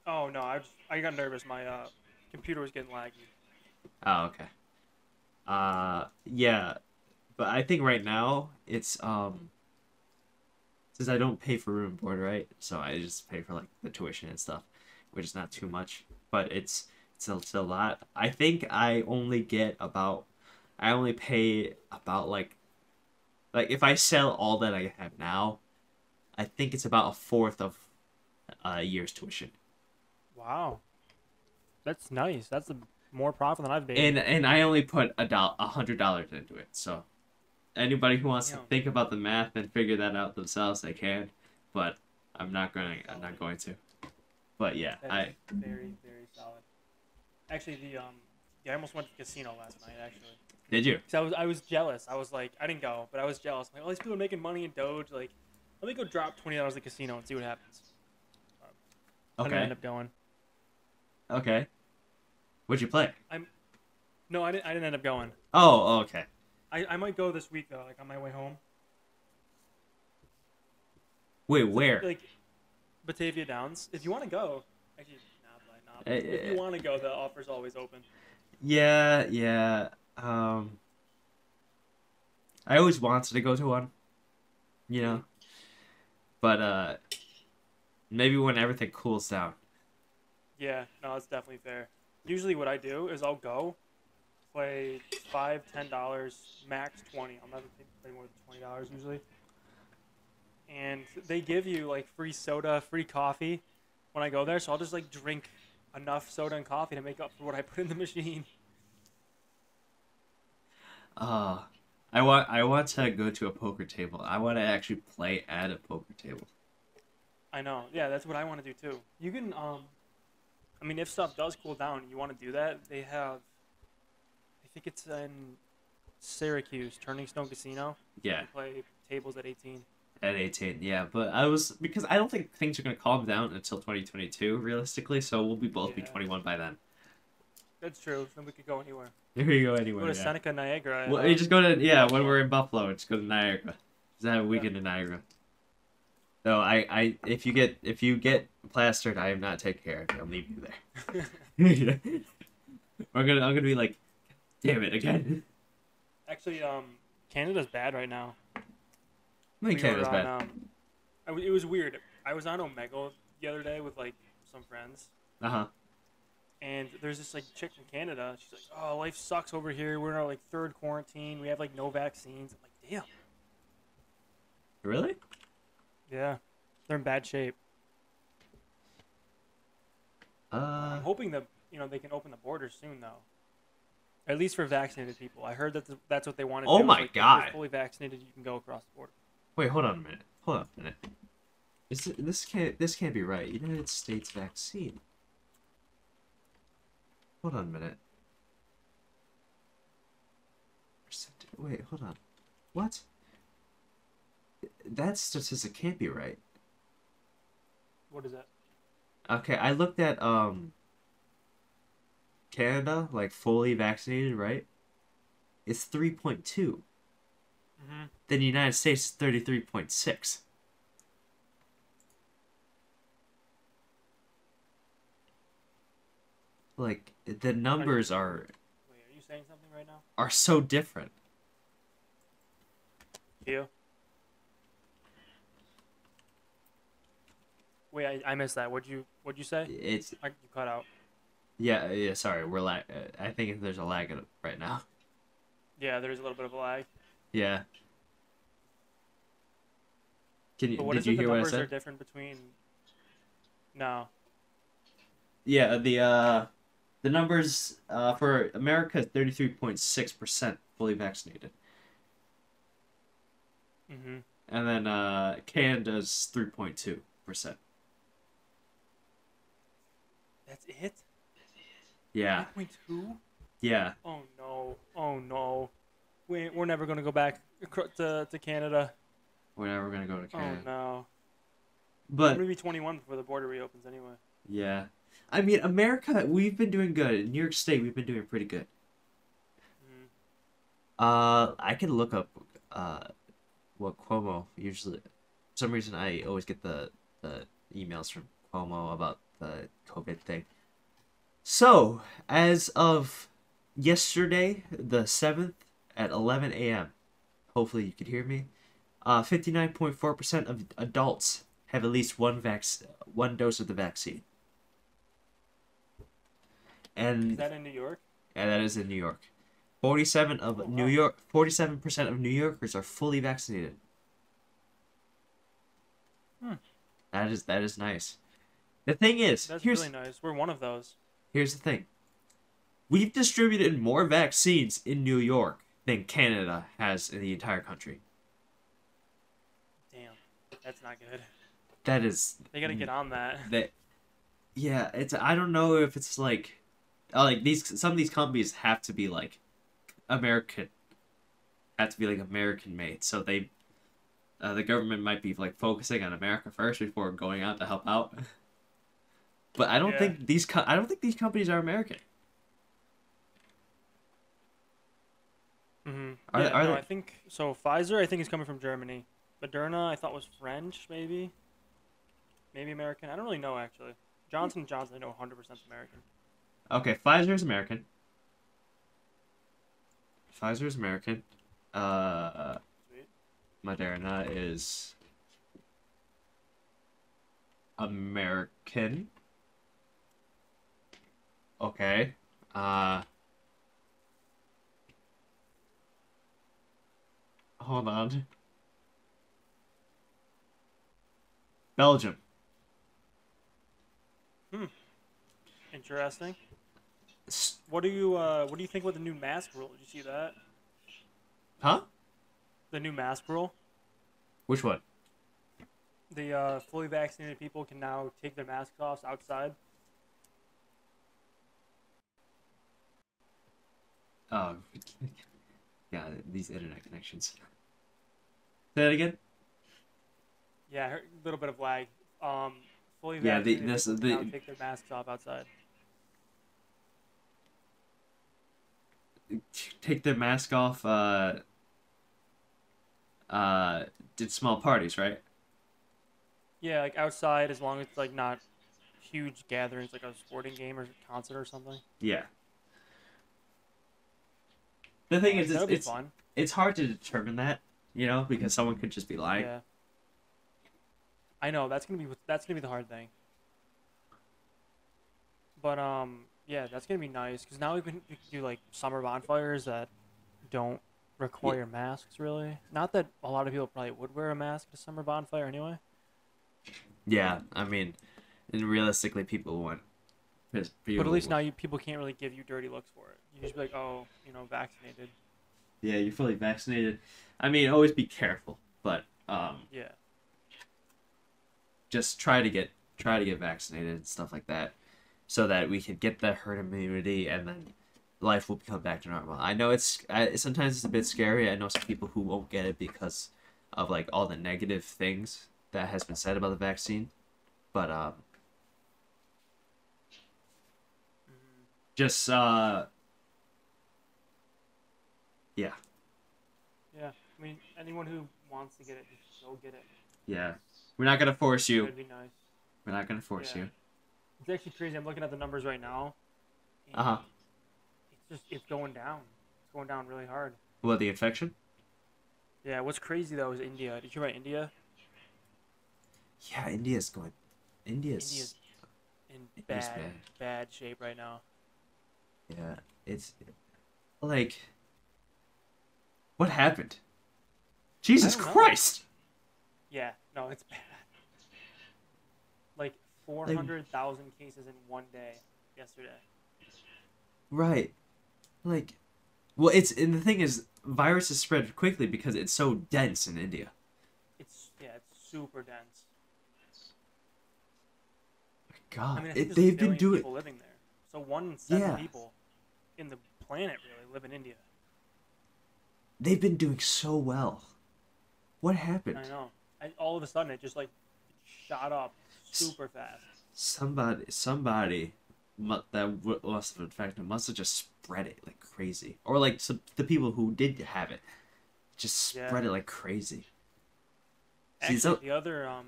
Oh no, I I got nervous. My uh computer was getting laggy. Oh, okay. Uh, yeah, but I think right now it's um, since I don't pay for room and board, right? So I just pay for like the tuition and stuff, which is not too much, but it's it's a, it's a lot. I think I only get about, I only pay about like, like if I sell all that I have now, I think it's about a fourth of a year's tuition. Wow. That's nice. That's a, more profit than I've made. and and I only put a dollar, a hundred dollars into it. So anybody who wants to think about the math and figure that out themselves, they can. But I'm not going. to I'm not going to. But yeah, That I very very solid. Actually, the um, yeah, I almost went to the casino last night. Actually, did you. because I was I was jealous. I was like, I didn't go, but I was jealous. I'm like, all these people are making money in Doge. Like, let me go drop twenty dollars at the casino and see what happens. Didn't Okay. end up going. Okay. What'd you play? I'm. No, I didn't. I didn't end up going. Oh, oh, okay. I, I might go this week though, like on my way home. Wait, where? Like Batavia Downs. If you want to go, actually, nah, but not. Eh, if eh. you want to go, the offer's always open. Yeah, yeah. Um, I always wanted to go to one. You know. But uh, maybe when everything cools down. Yeah, no, that's definitely fair. Usually, what I do is I'll go, play five, ten dollars, max twenty. I'll never play more than twenty dollars usually. And they give you like free soda, free coffee when I go there, so I'll just like drink enough soda and coffee to make up for what I put in the machine. Uh, I want I want to go to a poker table. I want to actually play at a poker table. I know. Yeah, that's what I want to do too. You can, um, I mean, if stuff does cool down, you want to do that. They have, I think it's in Syracuse, Turning Stone Casino. Yeah, They play tables at eighteen. at 18. Yeah, but I was because I don't think things are going to calm down until 2022 realistically, so we'll be both be 21 by then. That's true. Then we could go anywhere. Here we go anywhere. Go to Yeah. Seneca, Niagara. Well, uh, you just go to yeah when we're in Buffalo, just go to Niagara. Just have a weekend in Niagara. No, I, I if you get if you get plastered, I am not taking care of you. I'm leaving you there. I'm gonna I'm gonna be like, damn it again. Actually, um, Canada's bad right now. I think We Canada's were bad. um, I it was weird. I was on Omegle the other day with like some friends, Uh huh. And there's this like chick from Canada. She's like, "Oh, life sucks over here. We're in our like third quarantine. We have like no vaccines." I'm like, "Damn." Really? Yeah, they're in bad shape. Uh, I'm hoping that you know they can open the borders soon though. At least for vaccinated people. I heard that th- that's what they wanted. to Oh my like, if God. fully vaccinated, you can go across the border. Wait, hold on a minute. Hold on a minute. Is it, this can't this can't be right. United States vaccine. Hold on a minute. Percent- Wait, hold on. What? That statistic can't be right. What is that? Okay, I looked at um Canada, like fully vaccinated, right? It's 3.2. Mm-hmm. Then the United States is 33.6. Like the numbers are Wait, are you saying something right now? are so different. You? Wait, I, I missed that. What'd you What'd you say? It's I, you cut out. yeah, yeah, sorry. We're lag uh, I think there's a lag right now. Yeah, there's a little bit of a lag. Yeah. Can you But what did is you it? The hear what I numbers are different between. No. Yeah, the uh the numbers uh for America is 33.6% fully vaccinated. Mm-hmm. And then uh Canada's 3.2%. That's it. Yeah. Point 3.2? Yeah. Oh no! Oh no! We we're never gonna go back to to Canada. We're never going to go to Canada. Oh Canada. no! I'm But gonna be 21 before the border reopens anyway. yeah. I mean, America, we've been doing good. In New York State, we've been doing pretty good. Mm. Uh, I can look up uh what Cuomo usually. For some reason, I always get the the emails from Cuomo about the COVID thing. So, as of yesterday, the seventh at eleven a.m., hopefully you could hear me. Uh, fifty nine point four percent of adults have at least one vac one dose of the vaccine. Is that in New York? yeah, that is in New York. Forty-seven of Oh, New wow. York, forty-seven percent of New Yorkers are fully vaccinated. Hmm. That is that is nice. The thing is, That's here's really nice. We're one of those. here's the thing. We've distributed more vaccines in New York than Canada has in the entire country. Damn, that's not good. That is They gotta get on that. that. Yeah, it's I don't know if it's like, like these some of these companies have to be like, American. Have to be like American made, so they, uh, the government might be like focusing on America first before going out to help out. But I don't Yeah. think these co- I don't think these companies are American. Mm-hmm. Are yeah, are no, they- I think so. Pfizer, I think, is coming from Germany. Moderna, I thought was French, maybe. Maybe American. I don't really know actually. Johnson Johnson, I know 100% American. Okay, Pfizer is American. Pfizer is American. Uh, Moderna is American. Okay. Uh Hold on. Belgium. Hmm. Interesting. What do you uh, What do you think about the new mask rule? Did you see that? Huh? The new mask rule. Which one? The uh, fully vaccinated people can now take their masks off outside. Oh, yeah, these internet connections. Say that again. Yeah, a little bit of lag. Um, fully Yeah, the- vaccinated this- people can now the- take their masks off outside. Take their mask off. Uh, uh, did small parties, right? Yeah, like outside, as long as it's like not huge gatherings, like a sporting game or concert or something. Yeah. The thing is, it's, it's fun. it's hard to determine that, you know, because someone could just be lying. Yeah. I know that's gonna be that's gonna be the hard thing. But um, yeah, that's gonna be nice because now we can, we can do like summer bonfires that don't require masks really. Not that a lot of people probably would wear a mask at a summer bonfire anyway. Yeah, I mean, and realistically, people want Because But at least now you people can't really give you dirty looks for it. You just be like, oh, you know, vaccinated. Yeah, you're fully vaccinated. I mean, always be careful, but um, Yeah. just try to get try to get vaccinated and stuff like that, so that we can get the herd immunity and then life will come back to normal. I know it's I, sometimes it's a bit scary. I know some people who won't get it because of like all the negative things that has been said about the vaccine, but um, just uh, yeah, Yeah. I mean, anyone who wants to get it, just go get it. yeah. We're not gonna force you. Nice. We're not gonna force Yeah. you. It's actually crazy. I'm looking at the numbers right now. Uh-huh. It's just it's going down. It's going down really hard. Well, the infection. Yeah. What's crazy though is India. Did you hear about India? Yeah, India's going. India's. India's in India's bad, bad. bad shape right now. Yeah, it's like. What happened? Jesus don't know. Christ! Yeah. No, it's bad. Like 400,000 cases in one day yesterday. Right. Like, well, it's and the thing is, viruses spread quickly because it's so dense in India. It's yeah, it's super dense. God, I mean, it, think there's a they've been doing. people living there. So one in seven Yeah. people in the planet really live in India. They've been doing so well. What happened? I know. I, all of a sudden, it just like shot up super fast. Somebody, somebody that must have infected must have just spread it like crazy, or like some, the people who did have it just Yeah. spread it like crazy. Actually, so- the other um,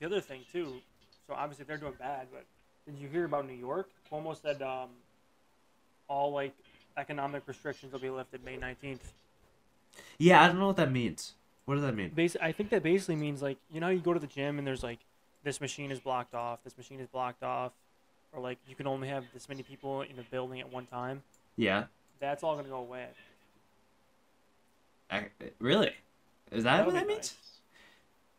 the other thing too. So obviously they're doing bad, but did you hear about New York? Cuomo said um, all like economic restrictions will be lifted May nineteenth. Yeah, I don't know what that means. What does that mean? I think that basically means like you know you go to the gym and there's like this machine is blocked off, this machine is blocked off, or like you can only have this many people in a building at one time. Yeah, That's all gonna go away. I, really? Is that That'll what that means? nice.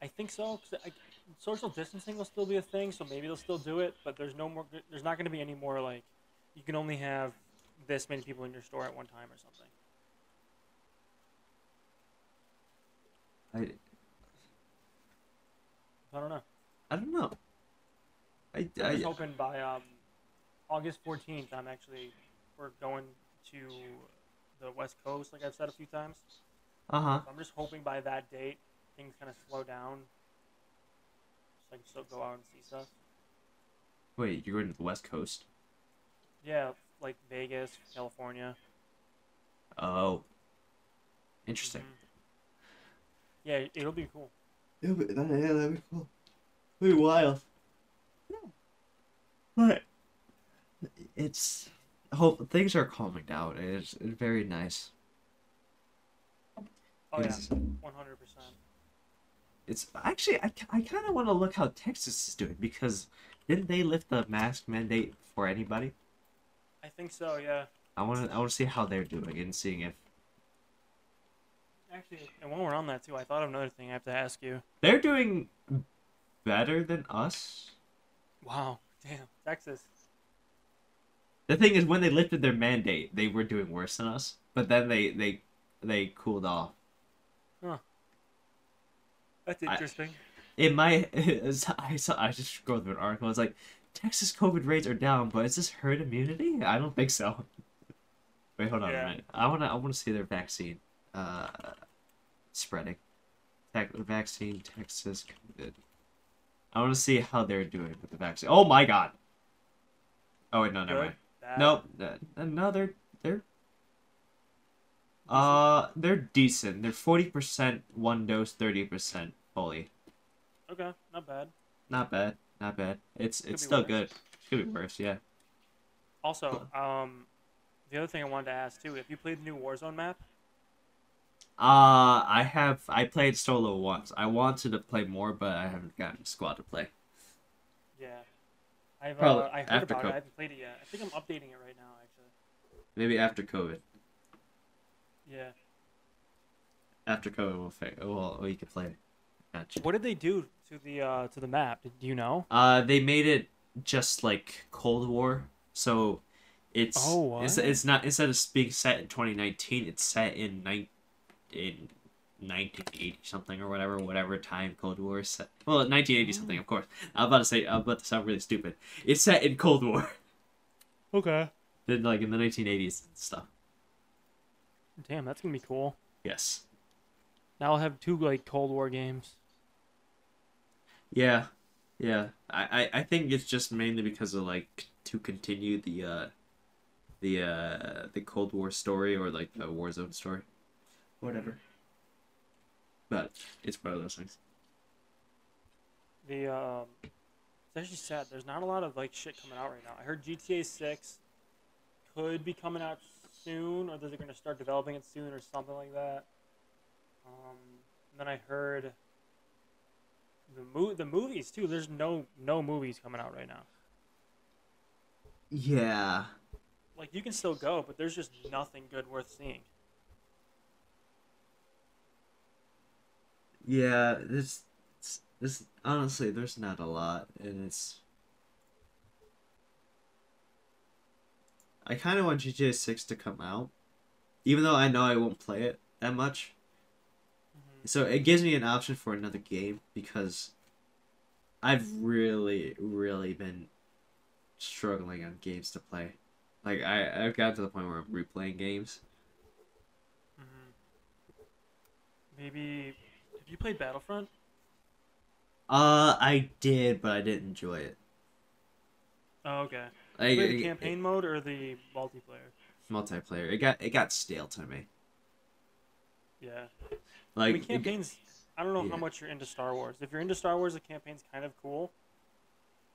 I think so. 'cause I, social distancing will still be a thing, so maybe they'll still do it. But there's no more. There's not going to be any more like you can only have this many people in your store at one time or something. I, I don't know. I don't know. I, I'm I, just hoping by um, August 14th, I'm actually we're going to the West Coast, like I've said a few times. uh huh. So I'm just hoping by that date things kind of slow down, so I can still go out and see stuff. Wait, you're going to the West Coast? Yeah, like Vegas, California. Oh, interesting. Mhm. Yeah, it'll be cool. Yeah, but that, yeah, that'd be cool. That'd be wild. But it's hope things are calming down. It's, it's very nice. Oh yeah, one hundred percent. It's actually I, I kind of want to look how Texas is doing because didn't they lift the mask mandate for anybody? I think so. Yeah. I want to I want to see how they're doing and seeing if Actually, and while we're on that too, I thought of another thing I have to ask you. they're doing better than us. Wow, damn, Texas. The thing is, when they lifted their mandate, they were doing worse than us. But then they they they cooled off. Huh. That's I- interesting. In my, I saw I just scrolled through an article. It's like Texas COVID rates are down, but is this herd immunity? I don't think so. Wait, hold on Yeah. a minute. I wanna I wanna see their vaccine, uh, spreading. Tech, vaccine Texas COVID. I want to see how they're doing with the vaccine. Oh my god. Oh wait, no, never Good, mind. Nope. uh, No, they're they're uh they're decent. They're forty percent one dose, thirty percent fully. Okay, not bad. Not bad. Not bad. It's Could it's still worse. good. Could be worse, yeah. Also, um, the other thing I wanted to ask too, if you played the new Warzone map, Uh I have I played solo once. I wanted to play more, but I haven't gotten a squad to play. yeah, I've Probably uh, I heard about co- it. I haven't played it yet. I think I'm updating it right now, actually. Maybe after COVID. Yeah. After COVID, we'll fi- we'll we can play. Gotcha. What did they do to the uh to the map? Do you know? Uh, they made it just like Cold War. So it's Oh, it's, it's not instead of being set in 2019, it's set in nine in 1980 something or whatever, whatever time Cold War is set. Well, 1980 something, of course. I'm about to say I'm about to sound really stupid. It's set in Cold War, Okay. then like in the 1980s and stuff. Damn, that's gonna be cool. Yes. Now I'll have two like Cold War games. Yeah, yeah. I, I, I think it's just mainly because of like to continue the uh the uh the Cold War story or like the Warzone story. Whatever. But it's one of those things. The um, it's actually sad. There's not a lot of like shit coming out right now. I heard GTA Six could be coming out soon, or they're gonna start developing it soon, or something like that. Um, and then I heard the mo- the movies too. There's no no movies coming out right now. Yeah. Like you can still go, but there's just nothing good worth seeing. Yeah, this this honestly there's not a lot and it's I kind of want GTA 6 to come out even though I know I won't play it that much. So it gives me an option for another game because I've really, really been struggling on games to play. Like I, I've gotten to the point where I'm replaying games. hmm Maybe you played Battlefront? Uh, I did, but I didn't enjoy it. Oh, okay. Like, You played the it- campaign mode or the multiplayer? multiplayer. It got it got stale to me. Yeah. Like I mean, it- campaigns. I don't know yeah. how much you're into Star Wars. If you're into Star Wars, the campaign's kind of cool.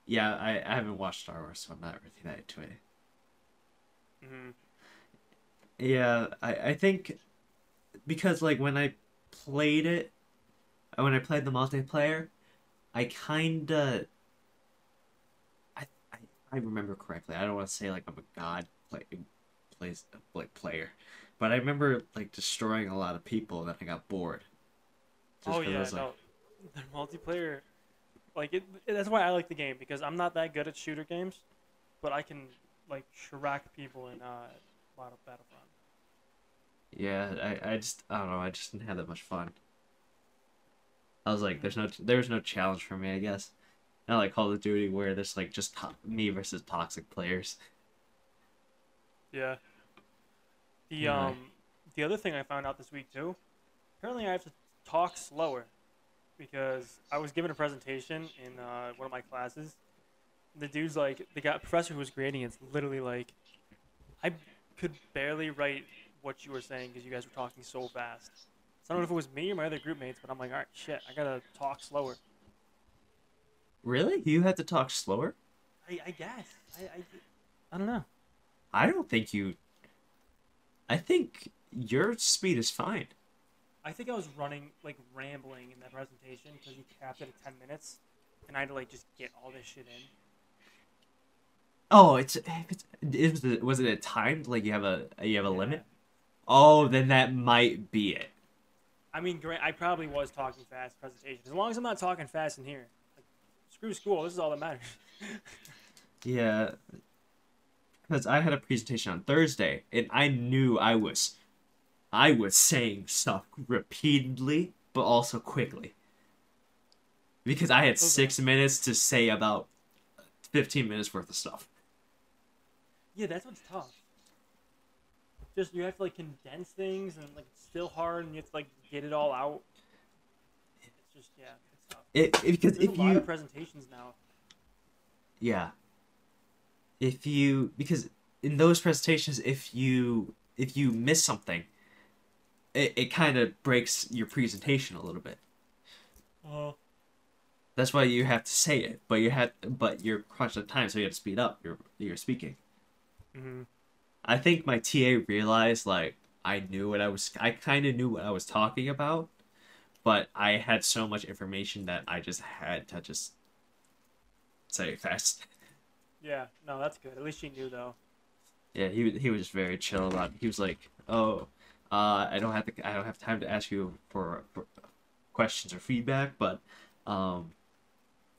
yeah, I, I haven't watched Star Wars, so I'm not really that into it. hmm Yeah, I, I think because like when I played it, when I played the multiplayer, I kinda, I, I, I remember correctly. I don't want to say like I'm a god play, plays like player, but I remember like destroying a lot of people, and then I got bored. Just Oh yeah, was like- no, the multiplayer, like it, That's why I like the game because I'm not that good at shooter games, but I can like track people in uh, a lot of Battle Battlefront. Yeah, I, I just I don't know. I just didn't have that much fun. I was like, there's no there's no challenge for me. I guess not like Call of Duty where there's like just to- me versus toxic players. Yeah. The um, the other thing I found out this week too, apparently I have to talk slower, because I was given a presentation in uh, one of my classes. The dude's like, the guy professor who was grading it's literally like, I could barely write what you were saying because you guys were talking so fast. I don't know if it was me or my other group mates, but I'm like, all right, shit, I gotta talk slower. Really? You had to talk slower? I, I guess. I, I, I don't know. I don't think you. I think your speed is fine. I think I was running like rambling in that presentation because you capped it at ten minutes, and I had to like just get all this shit in. Oh, it's it's it was it was it a timed like you have a you have a Yeah. limit? Oh, then that might be it. I mean, great. I probably was talking fast presentation. As long as I'm not talking fast in here, like, screw school. This is all that matters. Yeah. Because I had a presentation on Thursday and I knew I was I was saying stuff repeatedly but also quickly. Because I had Okay. six minutes to say about fifteen minutes worth of stuff. yeah, that's what's tough. Just you have to like condense things, and like it's still hard, and you have to like get it all out. It's just yeah, it's tough. It, it- because There's if a lot you of presentations now. Yeah. If you because in those presentations if you if you miss something it, it kind of breaks your presentation a little bit. Oh. That's why you have to say it, but you had but you're crunched on time so you have to speed up your your speaking. hmm I think my TA realized like I knew what I was I kind of knew what I was talking about, but I had so much information that I just had to just say it fast. Yeah. No, that's good. At least she knew though. Yeah, he he was very chill about. It. He was like, "Oh, uh, I don't have to. I don't have time to ask you for, for questions or feedback, but um,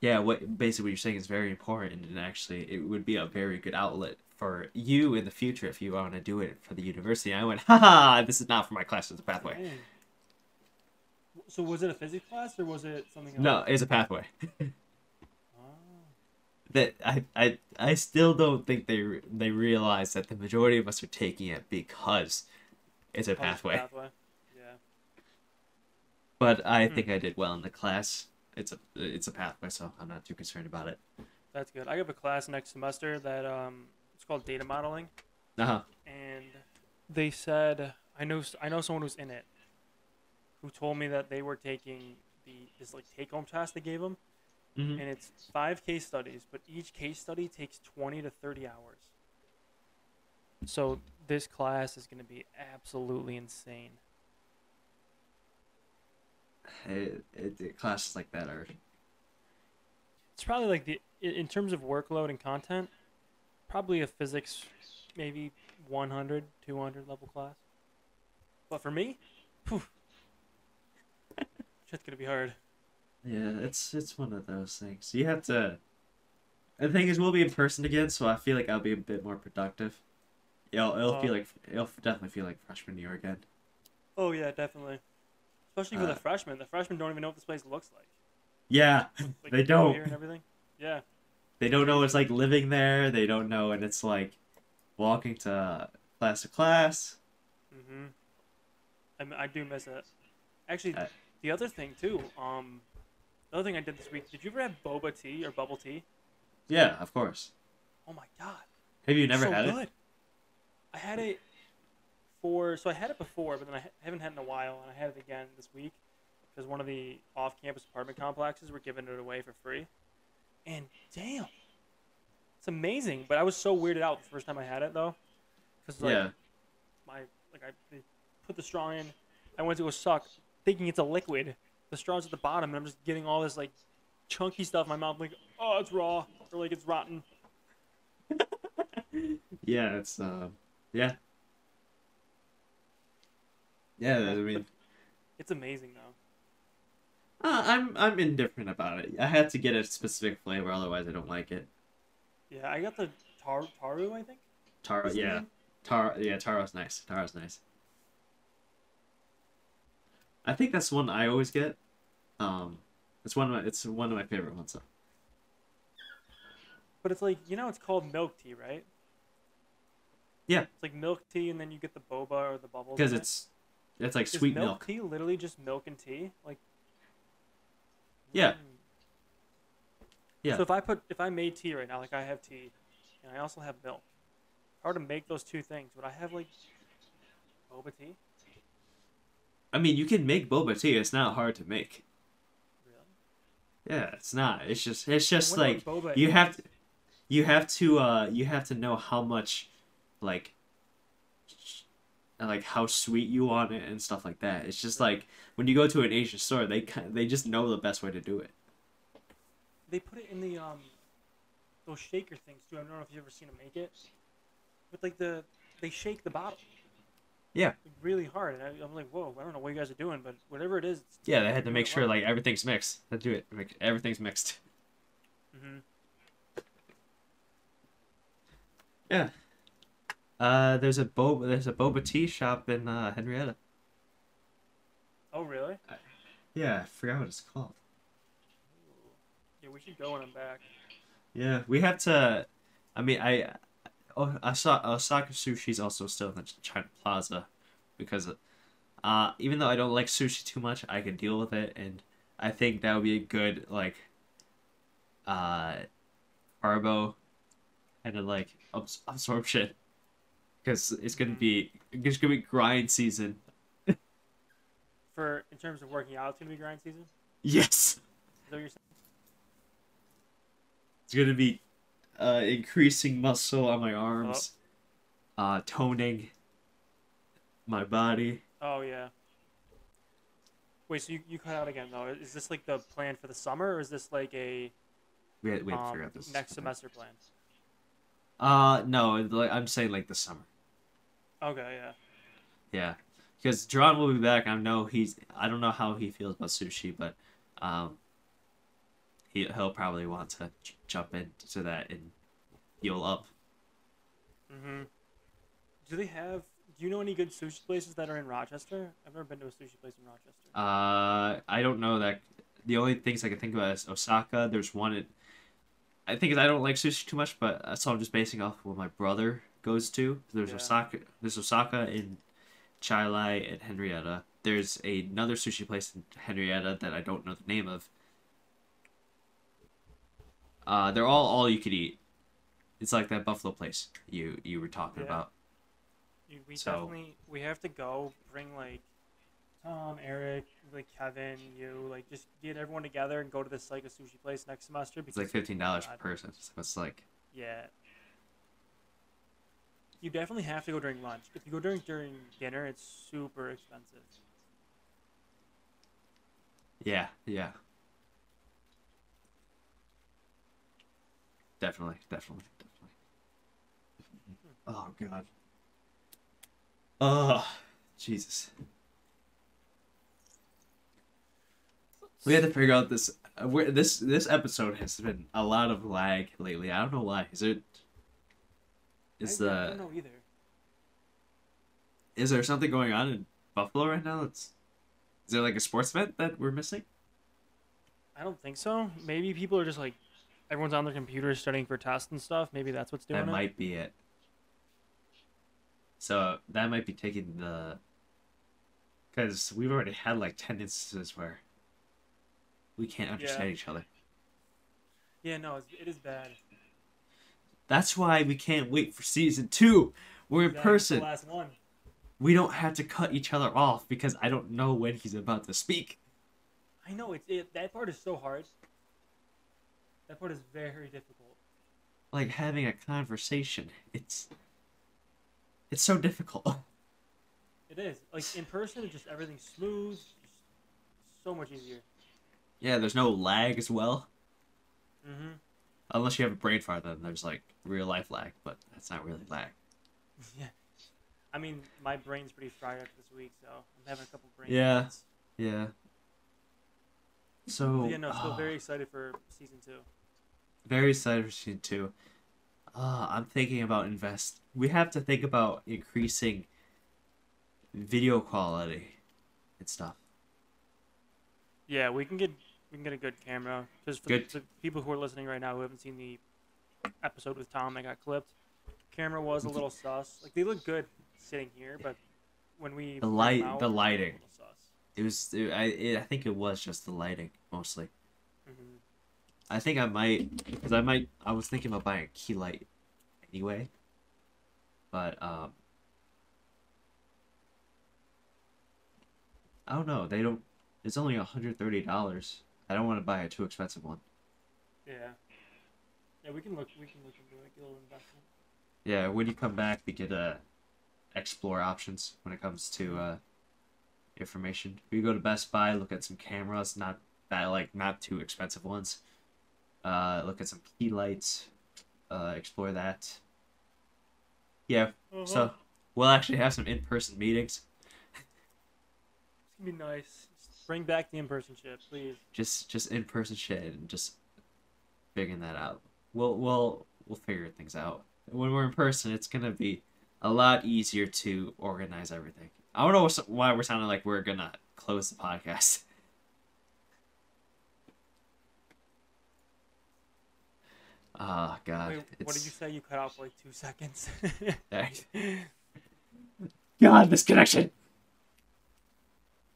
yeah, what basically what you're saying is very important, and actually, it would be a very good outlet for you in the future if you want to do it for the university. I went, haha, this is not for my class, it's a pathway. Dang. So was it a physics class or was it something else? No, it's a pathway. Ah. that I, I I still don't think they they realize that the majority of us are taking it because it's a Oh, it's a pathway. pathway. Yeah. But I Hmm. think I did well in the class. It's a it's a pathway, so I'm not too concerned about it. That's good. I have a class next semester that um it's called data modeling Uh huh. and they said I know I know someone who's in it who told me that they were taking the this like take home task they gave them hmm and it's five case studies, but each case study takes 20 to 30 hours. So this class is going to be absolutely insane. It, it, it classes like that are It's probably like the in terms of workload and content, probably a physics maybe 100, 200 level class. But for me, phew, shit's going to be hard. yeah. It's it's one of those things. You have to. The thing is, we'll be in person again, so I feel like I'll be a bit more productive. It'll it'll feel Oh. like it'll definitely feel like freshman year again. Oh yeah, definitely. Especially for Uh, the freshmen. The freshmen don't even know what this place looks like. Yeah, like They don't. And everything. Yeah. They don't know it's like living there. They don't know, and it's like walking to class to class. Mm-hmm. I do miss it. Actually, Uh, the other thing too. Um, the other thing I did this week. Did you ever have boba tea or bubble tea? Yeah, of course. Oh my god. Have you never so had good. I had it for so I had it before, but then I haven't had it in a while, and I had it again this week because one of the off-campus apartment complexes were giving it away for free. And damn, it's amazing. But I was so weirded out the first time I had it though, because like yeah. my like I put the straw in, I went to go suck, thinking it's a liquid. The straw's at the bottom, and I'm just getting all this like chunky stuff in my mouth, like oh it's raw or like it's rotten. Yeah, it's uh, yeah. Yeah, I mean, It's amazing though. Uh, I'm I'm indifferent about it. I had to get a specific flavor, otherwise I don't like it. Yeah, I got the tar taru, I think. Taro, yeah. Taro, yeah, Taro's nice. Taro's nice. I think that's one I always get. Um, it's one of my it's one of my favorite ones. Though. But it's like you know, it's called milk tea, right? Yeah. It's like milk tea, and then you get the boba or the bubbles. Because it. it's it's like Is sweet milk, milk. tea literally just milk and tea, like. Yeah. Yeah. So if I put if I made tea right now, like I have tea, and I also have milk, if I were to make those two things, would I have like boba tea? I mean, you can make boba tea. It's not hard to make. Really? Yeah, it's not. It's just it's just like you have to you have to uh you have to know how much like like how sweet you want it and stuff like that. It's just like when you go to an Asian store, they they just know the best way to do it. They put it in the um those shaker things too. I don't know if you've ever seen them make it. With like the they shake the bottle. Yeah. Like, really hard, and I, I'm like, whoa! I don't know what you guys are doing, but whatever it is. It's Yeah, they had to make sure like everything's mixed. They do it. Make everything's mixed. Mhm. Yeah. Uh, there's a boba there's a boba tea shop in uh, Henrietta. Oh really? Yeah, I forgot what it's called. Yeah, we should go when I'm back. Yeah, we have to. I mean, I. Oh, I saw Osaka Sushi's also still in the China Plaza, because, uh, even though I don't like sushi too much, I can deal with it, and I think that would be a good like, uh, carbo, kind of like abs- absorption, because it's gonna be it's gonna be grind season. For in terms of working out, it's gonna be grind season. Yes, Is that what you're saying? it's gonna be, uh, increasing muscle on my arms, uh, toning my body. Oh yeah. Wait, so you, you cut out again though? Is this like the plan for the summer, or is this like a We had, we had to um, figure out this next semester plan? Uh, no, like I'm saying like the summer. Okay, yeah. Yeah, because Jerron will be back. I know he's. I don't know how he feels about sushi, but um, he he'll probably want to j- jump into that and heal up. Mm-hmm. Do they have? Do you know any good sushi places that are in Rochester? I've never been to a sushi place in Rochester. Uh, I don't know that. The only things I can think about is Osaka. There's one. I think I don't like sushi too much, but uh, so I'm just basing off what my brother goes to. There's Yeah. Osaka. There's Osaka in Chili and Henrietta. There's another sushi place in Henrietta that I don't know the name of. Uh, they're all all you could eat. It's like that buffalo place you you were talking Yeah. about. We So- definitely we have to go. Bring like Tom, Eric, like Kevin, you like just get everyone together and go to this like a sushi place next semester. Because, It's like fifteen dollars per person. So it's like Yeah. You definitely have to go during lunch. If you go during during dinner, it's super expensive. Yeah, yeah. Definitely, definitely, definitely. Oh god. Oh, Jesus. We had to figure out this. Uh, this this episode has been a lot of lag lately. I don't know why. Is it? Is I, I the don't know either. is there something going on in Buffalo right now? That's is there like a sports event that we're missing? I don't think so. Maybe people are just like everyone's on their computers studying for tests and stuff. Maybe that's what's doing that it. might be it. So that might be taking the. Because we've already had like 10 instances where we can't understand Yeah. each other. Yeah, no, it is bad. That's why we can't wait for season two. We're in person. We don't have to cut each other off because I don't know when he's about to speak. I know it's it. That part is so hard. That part is very difficult. Like having a conversation. It's. It's so difficult. It is like in person, it's just everything's smooth, just so much easier. Yeah, there's no lag as well. Mm-hmm. Unless you have a brain fart, then there's like real life lag, but that's not really lag. Yeah. I mean, my brain's pretty fried after this week, so I'm having a couple brain. Yeah. Yeah. So But yeah, no, still ah, very excited for season two. very excited for season two. Uh, I'm thinking about invest. We have to think about increasing video quality and stuff. Yeah, we can get we can get a good camera because for. The, the people who are listening right now who haven't seen the episode with Tom that got clipped, camera was a little sus. Like they look good sitting here, but when we The light- out, the lighting. It was. It, I. It, I think it was just the lighting mostly. Mhm. I think I might because I might. I was thinking about buying a key light anyway, but um. I don't know. They don't. It's only hundred thirty dollars. I don't want to buy a too expensive one. Yeah. Yeah, we can look. We can look into it. Get a little investment. Yeah, when you come back, we could uh, explore options when it comes to uh, information. We go to Best Buy, look at some cameras, not that like not too expensive ones. Uh, look at some key lights, uh, explore that. Yeah, so we'll actually have some in-person meetings. it's gonna be nice. Just bring back the in-person shit, please. Just just in-person shit and just figuring that out. We'll we'll we'll figure things out. When we're in person, it's gonna be a lot easier to organize everything. I don't know why we're sounding like we're gonna close the podcast. Oh God! Wait, what did you say? You cut off like two seconds. God, this connection.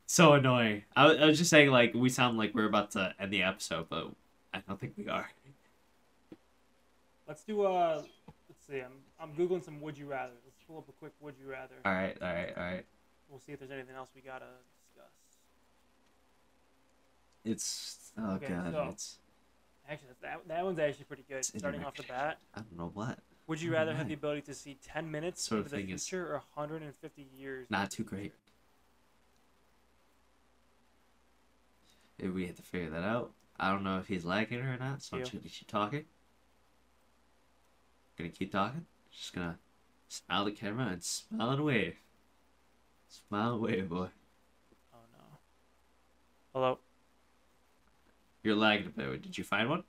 So annoying. I, I was just saying, like, we sound like we're about to end the episode, but I don't think we are. let's do uh, let's see. I'm I'm googling some would you rather. Let's pull up a quick would you rather. All right, all right, all right. We'll see if there's anything else we gotta discuss. It's oh Okay, god, so- it's Actually, that that one's actually pretty good. Starting off the bat, I don't know what. would you rather have the ability to see 10 minutes Sort of into the thing is- future or 150 years? Not too great. future? We have to figure that out. I don't know if he's lagging or not, so I'm just gonna keep talking. Gonna keep talking. Just gonna smile at the camera and smile and wave. Smile and wave, boy. Oh no. Hello. You're lagging a bit. Did you find one?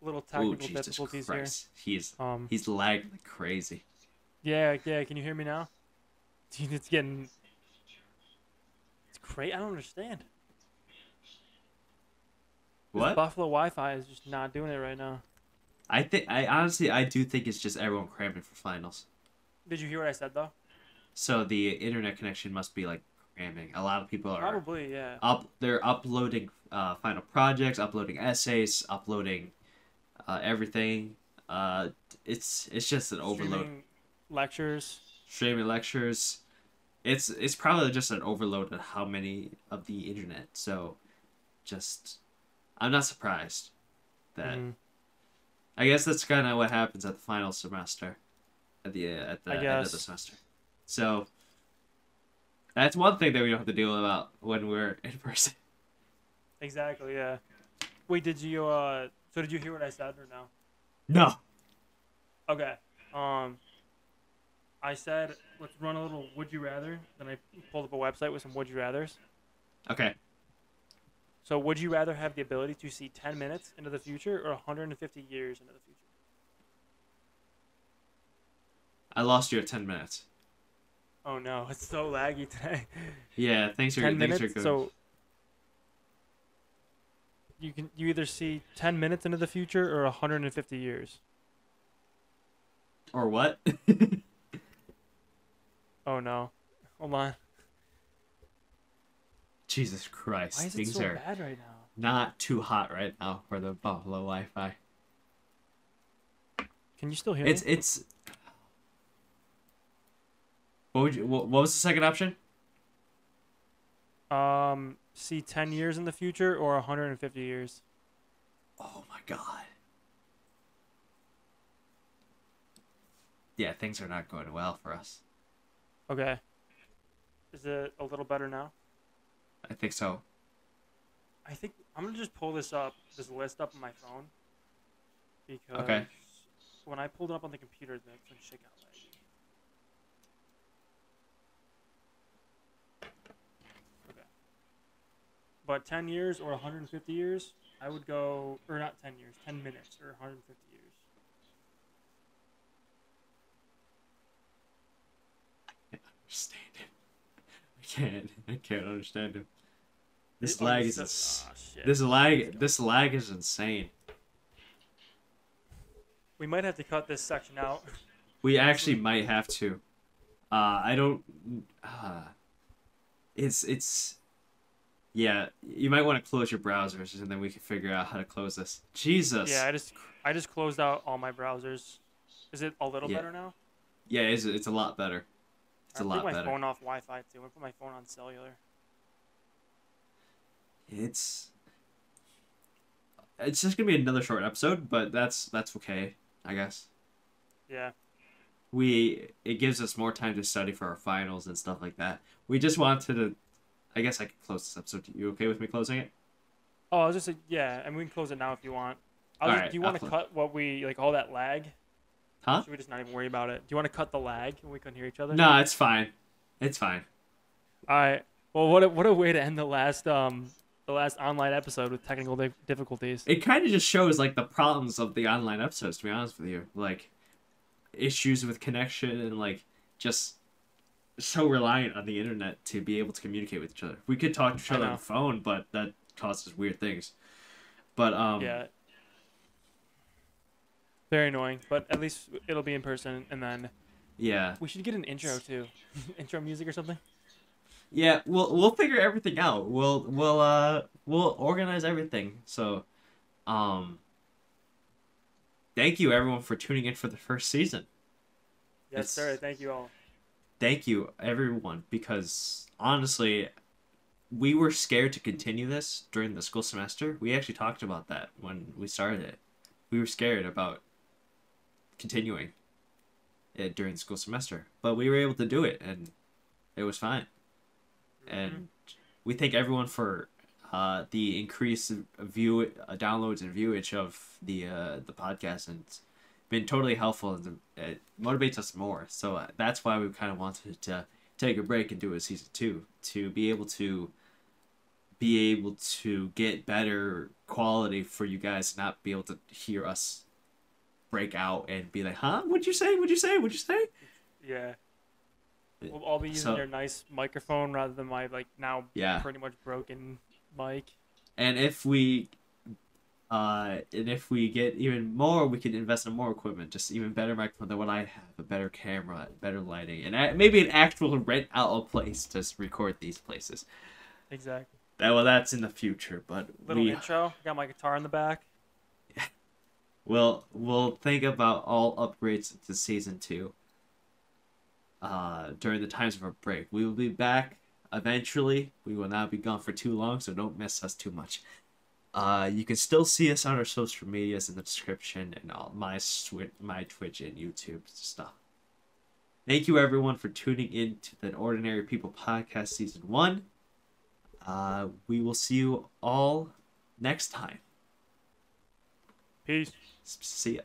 Little Ooh, technical Jesus difficulties Christ. He's here. Um, he's lagged like crazy. yeah, yeah. Can you hear me now? Dude, it's getting. It's great. I don't understand. This What? Buffalo Wi-Fi is just not doing it right now. I think I honestly I do think it's just everyone cramming for finals. Did you hear what I said though? So the internet connection must be like cramming. A lot of people are Probably, yeah. up. They're uploading uh, final projects, uploading essays, uploading uh, everything. Uh, it's it's just an overload. Lectures. Streaming lectures. It's it's probably just an overload of how many of the internet. So, just I'm not surprised that Mhm. I guess that's kind of what happens at the final semester, at the at the end of the semester. So that's one thing that we don't have to deal about when we're in person. Exactly, yeah. Wait, did you uh? So did you hear what I said or no? No. Okay. Um. I said let's run a little would you rather. Then I pulled up a website with some would you rather's. Okay. So would you rather have the ability to see 10 minutes into the future or 150 years into the future? I lost you at ten minutes. Oh no, it's so laggy today. Yeah, thanks for 10 thanks minutes. for good. So you can you either see 10 minutes into the future or 150 years. Or what? Oh no. Hold on. Jesus Christ, Why is it things so are bad right now? not too hot right now for the Buffalo Wi-Fi. Can you still hear It's me? it's. What would you? What, what was the second option? Um, see 10 years in the future or 150 years. Oh my god. Yeah, things are not going well for us. Okay. Is it a little better now? I think so. I think I'm gonna just pull this up, this list up on my phone, because Okay. when I pulled it up on the computer, the shit got laggy. Okay. But 10 years or 150 years, I would go, or not 10 years, 10 minutes or 150 years. Understand him. I can't. I can't understand him. This Oh, lag is so- ins- ah, this lag this lag is insane. We might have to cut this section out. We actually might have to. Uh, I don't. Uh, it's it's. Yeah, you might want to close your browsers, and then we can figure out how to close this. Jesus. Yeah, I just I just closed out all my browsers. Is it a little Yeah. better now? Yeah, it's it's a lot better. It's a I lot put my better. phone off Wi-Fi too. I put my phone on cellular. It's. It's just gonna be another short episode, but that's that's okay, I guess. Yeah. we it gives us more time to study for our finals and stuff like that. We just wanted to I guess I could close this episode. You okay with me closing it? Oh, I was just yeah, and we can close it now if you want. I just, right, do you I'll want to cut what we like all that lag? Huh? Should we just not even worry about it? Do you want to cut the lag when we couldn't hear each other? No, it's fine. It's fine. All right. Well, what a, what a way to end the last um the last online episode with technical di- difficulties. It kind of just shows like the problems of the online episodes to be honest with you. Like issues with connection and like just so reliant on the internet to be able to communicate with each other. We could talk to each other on the phone, but that causes weird things. But um yeah. Very annoying, but at least it'll be in person, and then yeah. we should get an intro too, intro music or something. Yeah, we'll we'll figure everything out. We'll we'll uh we'll organize everything. So, um, thank you everyone for tuning in for the first season. Yes, It's- sir. Thank you all. Thank you everyone because honestly, we were scared to continue this during the school semester. We actually talked about that when we started it. We were scared about continuing it during the school semester, but we were able to do it, and it was fine. and we thank everyone for uh, the increased view uh, downloads and viewage of the uh, the podcast and it's been totally helpful and it motivates us more. So uh, that's why we kind of wanted to take a break and do a season two to be able to be able to get better quality for you guys, not be able to hear us break out and be like, "Huh? What'd you say? What'd you say? What'd you say?" Yeah. We'll all be using So- your nice microphone rather than my like now Yeah. pretty much broken mic. And if we, uh, and if we get even more, we can invest in more equipment, just even better microphone than what I have, a better camera, better lighting, and maybe an actual rent out a place to record these places. Exactly. That well, that's in the future, but Little we intro. Got my guitar in the back. Will we'll think about all upgrades to season two. Uh, during the times of our break, we will be back eventually. We will not be gone for too long, so don't miss us too much. Uh, you can still see us on our social medias in the description and all my my Twitch and YouTube stuff. Thank you everyone for tuning in to the Ordinary People podcast season one. Uh, we will see you all next time. Peace. S- See ya.